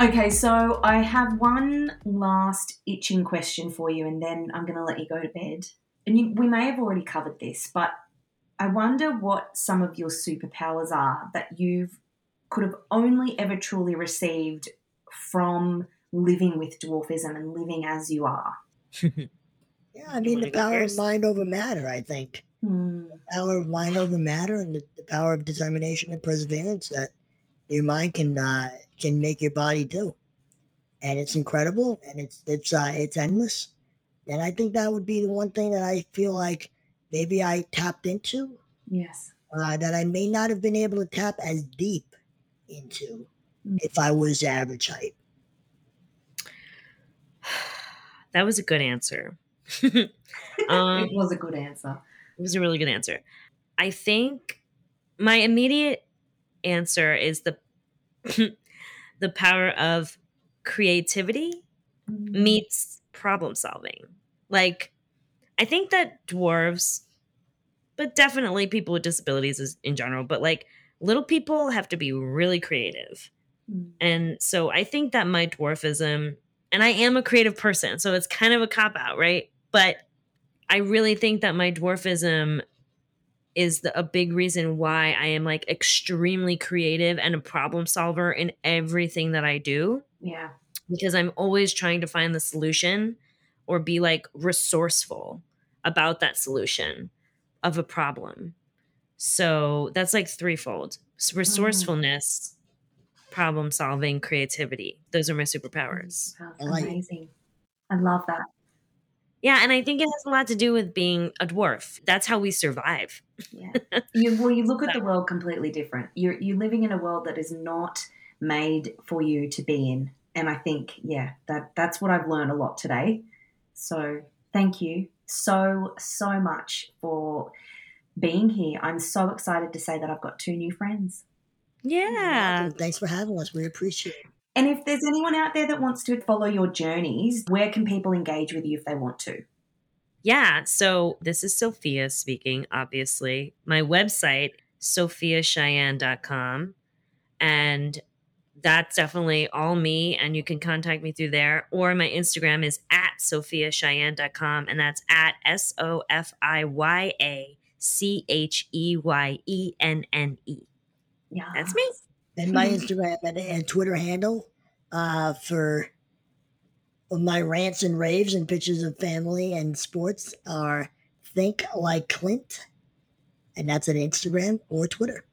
Okay, so I have one last itching question for you, and then I'm going to let you go to bed. And you, we may have already covered this, but I wonder what some of your superpowers are that you've could have only ever truly received from living with dwarfism and living as you are. Yeah, I mean the power of mind over matter. I think Hmm. power of mind over matter, and the, the power of determination and perseverance that your mind can uh, can make your body do, and it's incredible, and it's it's uh, it's endless. And I think that would be the one thing that I feel like maybe I tapped into Yes. uh, that I may not have been able to tap as deep into Mm. if I was average height. That was a good answer. it um, was a good answer. It was a really good answer. I think my immediate answer is the the power of creativity meets problem solving. Like I think that dwarves but definitely people with disabilities is in general, but like little people have to be really creative. Mm. And so I think that my dwarfism and I am a creative person, so it's kind of a cop out, right? But I really think that my dwarfism is the, a big reason why I am like extremely creative and a problem solver in everything that I do Yeah. because I'm always trying to find the solution or be like resourceful about that solution of a problem. So that's like threefold S- mm. resourcefulness, problem solving, creativity. Those are my superpowers. That's I like it. amazing. I love that. Yeah, and I think it has a lot to do with being a dwarf. That's how we survive. Yeah. you, well, you look at the world completely different. You're, you're living in a world that is not made for you to be in. And I think, yeah, that that's what I've learned a lot today. So thank you so, so much for being here. I'm so excited to say that I've got two new friends. Yeah. Thanks for having us. We appreciate it. And if there's anyone out there that wants to follow your journeys, where can people engage with you if they want to? Yeah. So this is Sofiya speaking, obviously. My website, sofiyacheyenne.com. And that's definitely all me. And you can contact me through there. Or my Instagram is at sofiyacheyenne.com. And that's at S O F I Y A C H E Y E N N E. Yeah. That's me. And my Instagram and, and Twitter handle uh, for my rants and raves and pictures of family and sports are think like Clint. And that's at Instagram or Twitter.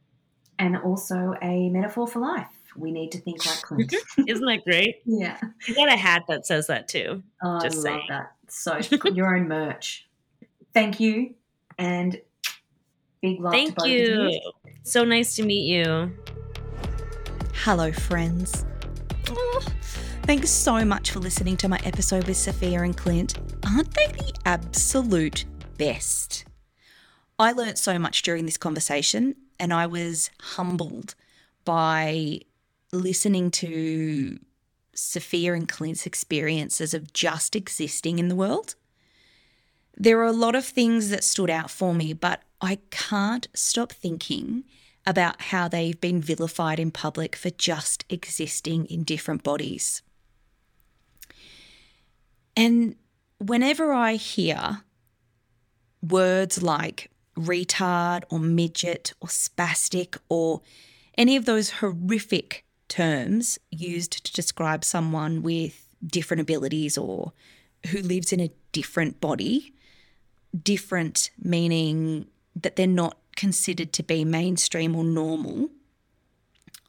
And also a metaphor for life. We need to think like Clint. Isn't that great? yeah. You got a hat that says that too. Oh, Just I love that. So your own merch. Thank you. And big love to Thank both of you. So nice to meet you. Hello, friends. Thanks so much for listening to my episode with Sofiya and Clint. Aren't they the absolute best? I learnt so much during this conversation, and I was humbled by listening to Sofiya and Clint's experiences of just existing in the world. There are a lot of things that stood out for me, but I can't stop thinking about how they've been vilified in public for just existing in different bodies. And whenever I hear words like retard or midget or spastic or any of those horrific terms used to describe someone with different abilities or who lives in a different body, different meaning that they're not considered to be mainstream or normal,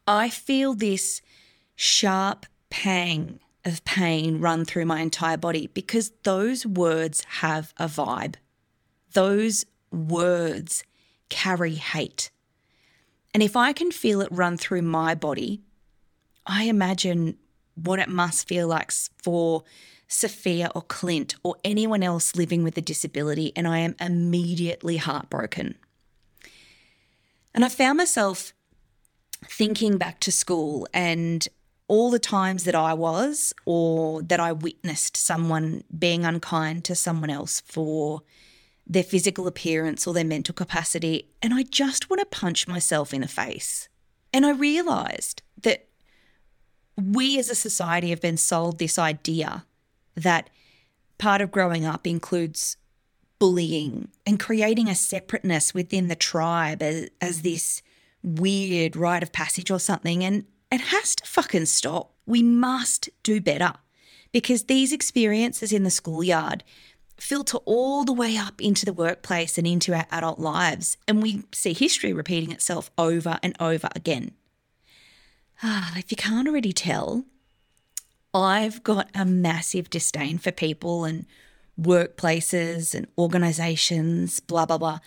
I feel this sharp pang of pain run through my entire body because those words have a vibe. Those words carry hate. And if I can feel it run through my body, I imagine what it must feel like for Sofiya or Clint or anyone else living with a disability, and I am immediately heartbroken. And I found myself thinking back to school and all the times that I was or that I witnessed someone being unkind to someone else for their physical appearance or their mental capacity. And I just want to punch myself in the face. And I realized that we as a society have been sold this idea that part of growing up includes bullying and creating a separateness within the tribe as, as this weird rite of passage or something. And it has to fucking stop. We must do better because these experiences in the schoolyard filter all the way up into the workplace and into our adult lives. And we see history repeating itself over and over again. Ah, if you can't already tell, I've got a massive disdain for people and workplaces and organizations, blah, blah, blah,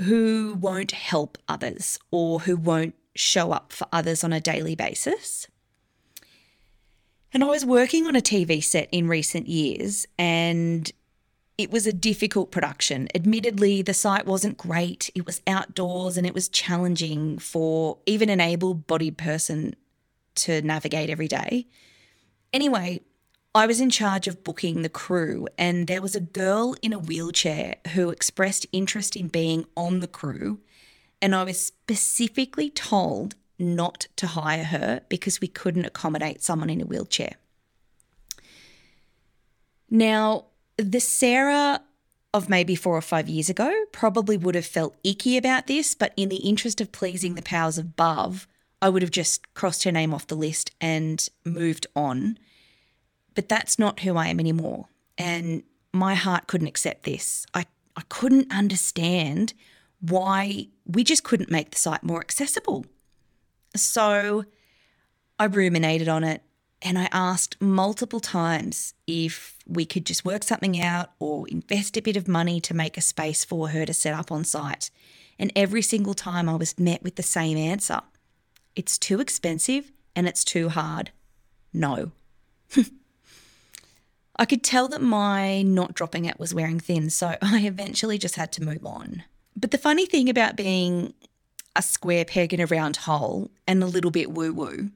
who won't help others or who won't show up for others on a daily basis. And I was working on a TV set in recent years and it was a difficult production. Admittedly, the site wasn't great. It was outdoors and it was challenging for even an able bodied person to navigate every day. Anyway, I was in charge of booking the crew, and there was a girl in a wheelchair who expressed interest in being on the crew. And I was specifically told not to hire her because we couldn't accommodate someone in a wheelchair. Now, the Sarah of maybe four or five years ago probably would have felt icky about this, but in the interest of pleasing the powers above, I would have just crossed her name off the list and moved on. But that's not who I am anymore. And my heart couldn't accept this. I, I couldn't understand why we just couldn't make the site more accessible. So I ruminated on it and I asked multiple times if we could just work something out or invest a bit of money to make a space for her to set up on site. And every single time I was met with the same answer it's too expensive and it's too hard. No. I could tell that my not dropping it was wearing thin, so I eventually just had to move on. But the funny thing about being a square peg in a round hole and a little bit woo woo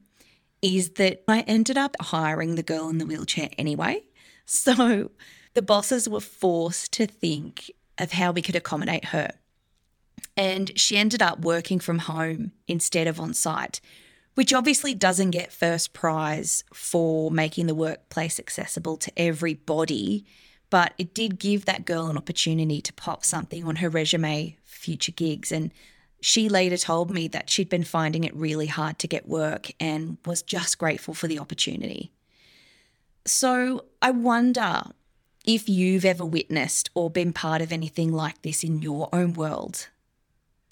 is that I ended up hiring the girl in the wheelchair anyway. So the bosses were forced to think of how we could accommodate her. And she ended up working from home instead of on site, which obviously doesn't get first prize for making the workplace accessible to everybody. But it did give that girl an opportunity to pop something on her resume, future gigs. And she later told me that she'd been finding it really hard to get work and was just grateful for the opportunity. So I wonder if you've ever witnessed or been part of anything like this in your own world.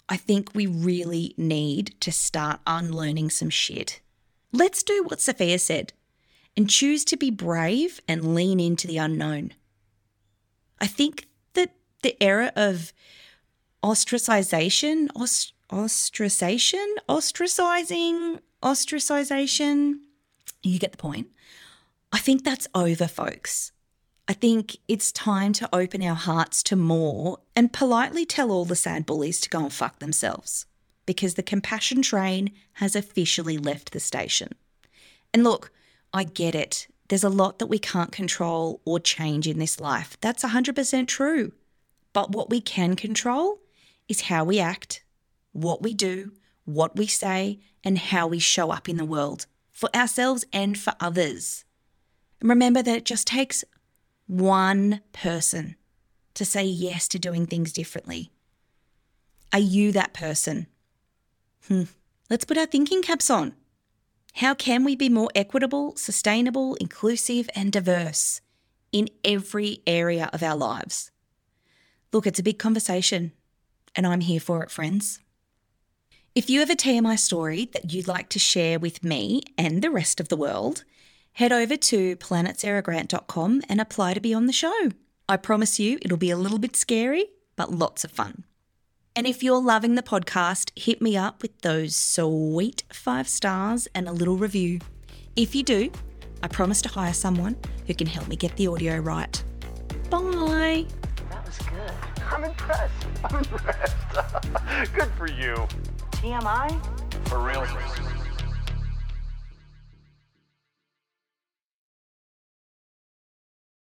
I think we really need to start unlearning some shit. Let's do what Sofiya said and choose to be brave and lean into the unknown. I think that the era of ostracization, ost- ostracization, ostracizing, ostracization. You get the point. I think that's over, folks. I think it's time to open our hearts to more and politely tell all the sad bullies to go and fuck themselves because the compassion train has officially left the station. And look, I get it. There's a lot that we can't control or change in this life. That's 100% true. But what we can control is how we act, what we do, what we say, and how we show up in the world for ourselves and for others. And remember that it just takes one person to say yes to doing things differently. Are you that person? Hmm. Let's put our thinking caps on. How can we be more equitable, sustainable, inclusive, and diverse in every area of our lives? Look, it's a big conversation, and I'm here for it, friends. If you have a TMI story that you'd like to share with me and the rest of the world, head over to planetsarahgrant.com and apply to be on the show. I promise you it'll be a little bit scary, but lots of fun. And if you're loving the podcast, hit me up with those sweet five stars and a little review. If you do, I promise to hire someone who can help me get the audio right. Bye. That was good. I'm impressed. I'm impressed. good for you. TMI? For real.